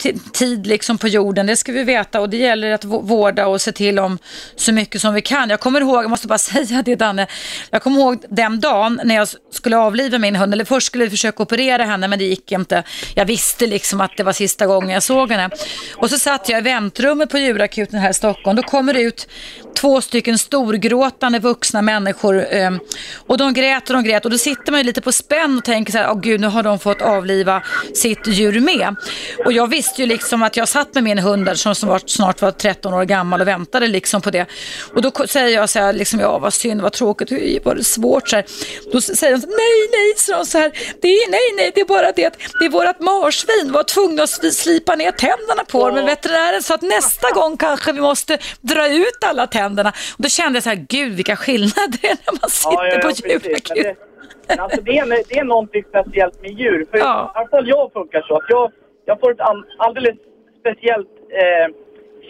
ti- tid liksom på jorden, det ska vi veta och det gäller att vå- vårda och se till om så mycket som vi kan. Jag kommer ihåg, jag måste bara säga det Danne, jag kommer ihåg den dagen när jag skulle avliva min hund, eller först skulle vi försöka operera henne men det gick inte. Jag visste liksom att det var sista gången jag såg henne. Och så satt jag i väntrummet på djurakuten här i Stockholm, då kommer det ut två stycken storgråtande vuxna människor eh, och de grät och de grät och då sitter man ju lite på spänn och tänker så här, åh gud nu har de fått avliva sitt djur med. Och jag visste ju liksom att jag satt med min hund där som, som var, snart var 13 år gammal och väntade liksom på det. Och då säger jag så här, liksom, ja vad synd, vad tråkigt, hur var det svårt så här. Då säger de så här, nej, nej, så de så här, det är, nej, nej, det är bara det att det är vårat marsvin, var tvungna att sli- slipa ner tänderna på det, men veterinären sa att nästa gång kanske vi måste dra ut alla tänderna. Och då kände jag så här, gud vilka skillnader det är när man sitter på precis. Men djurakuten. det, men alltså det, är, det är någonting speciellt med djur. För Ja. i alla fall jag funkar så att jag, jag får ett alldeles speciellt eh,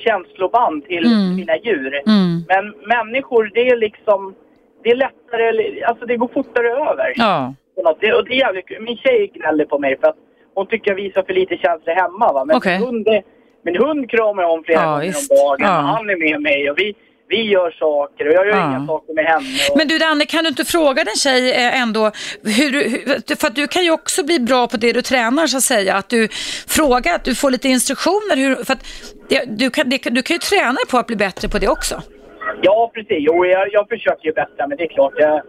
känsloband till Mm. mina djur. Mm. Men människor, det är liksom... Det är lättare, alltså det går fortare över. Ja. på. Det, och det är jävligt. Min tjej gnäller på mig för att hon tycker jag visar för lite känslor hemma. Va? Men min, hund, min hund kramar jag om flera Ja, gånger om dagen. Ja. Han är med mig och vi, vi gör saker och jag gör Ja. inga saker med henne. Och... Men du Danne, kan du inte fråga din tjej eh, ändå, hur, hur, för att du kan ju också bli bra på det du tränar så att säga, att du frågar, att du får lite instruktioner, hur, för att det, du, kan, det, du kan ju träna på att bli bättre på det också. Ja, precis. Jo, jag, jag försöker ju bättre, men det är klart. Jag,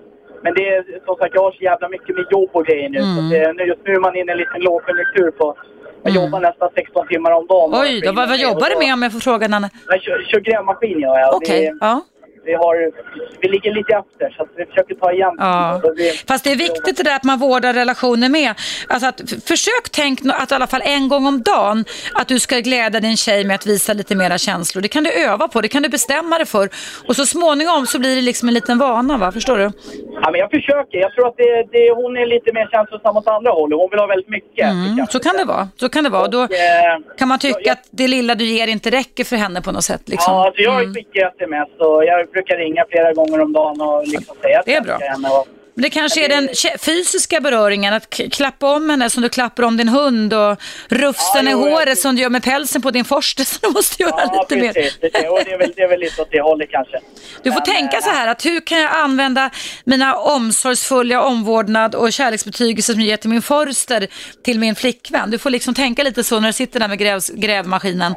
men det är som sagt, jag har så jävla mycket med jobb och grejer nu. Mm. Så det, nu just nu är man inne i en liten lågkonjunktur på... Jag jobbar nästan 16 timmar om dagen. Oj, då, vad, vad jobbar du med om jag får fråga? Jag kör, kör grävmaskin gör jag. Okej, Vi, ja. Vi, har, vi ligger lite efter så vi försöker ta igen. Ja. Vi- Fast det är viktigt det där att man vårdar relationer med. Alltså att, försök tänk att i alla fall en gång om dagen att du ska glädja din tjej med att visa lite mera känslor. Det kan du öva på, det kan du bestämma dig för. Och så småningom så blir det liksom en liten vana, va? Förstår du? Ja, men jag försöker. Jag tror att det, det, hon är lite mer känslosam åt andra hållet. Hon vill ha väldigt mycket. Mm, så kan det vara. Så kan det vara. Då Och, eh, kan man tycka att det lilla du ger inte räcker för henne på något sätt. Liksom. Ja, alltså jag Mm. skickar sms och jag brukar ringa flera gånger om dagen och liksom säga att Det är bra. henne. Och, Men det kanske är den fysiska beröringen, att klappa om henne som du klappar om din hund och rufsen Ja, i håret jag- som du gör med pälsen på din forste, så du måste göra Ja, lite mer. precis. Det, är- och det, är väl, det är väl lite åt det hållet kanske. Du får Men, tänka eh, så här att hur kan jag använda mina omsorgsfulla omvårdnad och kärleksbetygelser som jag ger till min Forster till min flickvän. Du får liksom tänka lite så när du sitter där med grävs, grävmaskinen.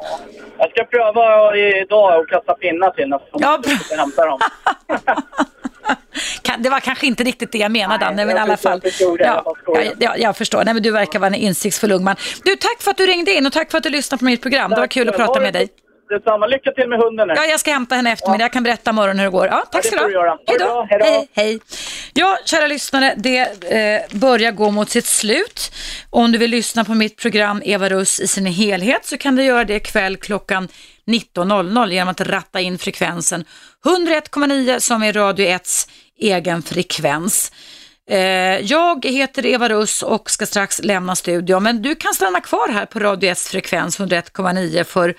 Jag ska pröva idag och kasta pinnar till henne. Ja, bra. Jag hämtar dem. Det var kanske inte riktigt det jag menade, Danne, men i alla fall. ja, ja, jag förstår. Nej, men du verkar vara en insiktsfull ung man. Du, tack för att du ringde in och tack för att du lyssnade på mitt program. Det var kul att prata med dig. Detsamma. Lycka till med hunden nu. Ja, jag ska hämta henne i eftermiddag. Jag kan berätta imorgon hur det går. Ja, tack ska du ha. Hej då. Hej. Hej. Ja, kära lyssnare, det eh, börjar gå mot sitt slut. Om du vill lyssna på mitt program Eva Russ i sin helhet så kan du göra det ikväll klockan 19.00 genom att ratta in frekvensen 101,9 som är Radio 1s egen frekvens. Eh, Jag heter Eva Russ och ska strax lämna studion, men du kan stanna kvar här på Radio 1s frekvens 101,9 för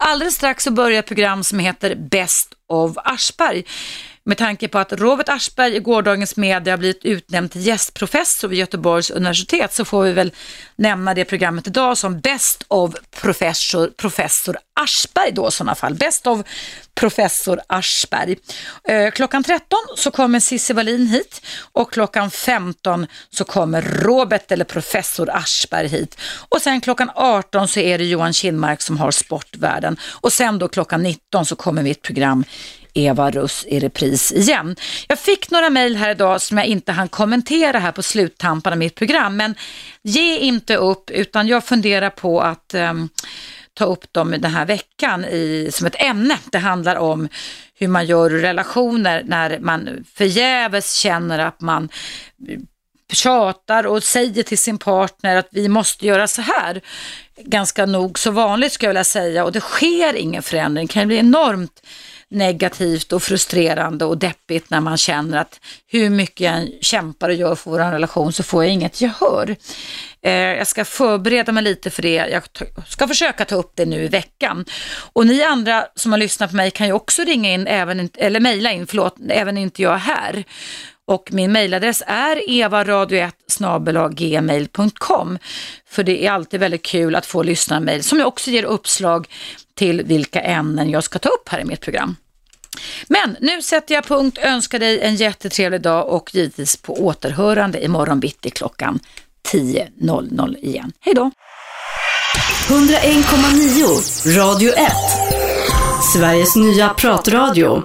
alldeles strax så börjar ett program som heter Best of Aschberg. Med tanke på att Robert Aschberg i gårdagens media har blivit utnämnd till gästprofessor vid Göteborgs universitet så får vi väl nämna det programmet idag som Best of Professor, professor Aschberg då i sådana fall. Best of Professor Aschberg. Eh, klockan 13 så kommer Cissi Wallin hit och klockan 15 så kommer Robert eller Professor Aschberg hit. Och sen klockan 18 så är det Johan Kinmark som har Sportvärlden. Och sen då klockan 19 så kommer mitt program Eva Russ i repris igen. Jag fick några mejl här idag som jag inte hann kommentera här på sluttampen av mitt program, men ge inte upp utan jag funderar på att um, ta upp dem den här veckan i, som ett ämne. Det handlar om hur man gör relationer när man förgäves känner att man eh, tjatar och säger till sin partner att vi måste göra så här. Ganska nog så vanligt skulle jag vilja säga och det sker ingen förändring. Det kan bli enormt negativt och frustrerande och deppigt när man känner att hur mycket jag än kämpar och gör för vår relation så får jag inget gehör. Eh, jag ska förbereda mig lite för det. Jag ska försöka ta upp det nu i veckan. Och ni andra som har lyssnat på mig kan ju också ringa in, även, eller mejla in, förlåt, även inte jag är här. Och min mejladress är evaradio1 För det är alltid väldigt kul att få lyssnarmejl som jag också ger uppslag till vilka ämnen jag ska ta upp här i mitt program. Men nu sätter jag punkt, önskar dig en jättetrevlig dag och givetvis på återhörande imorgon bitti klockan 10.00 igen. Hej då! 101,9 Radio 1. Sveriges nya pratradio.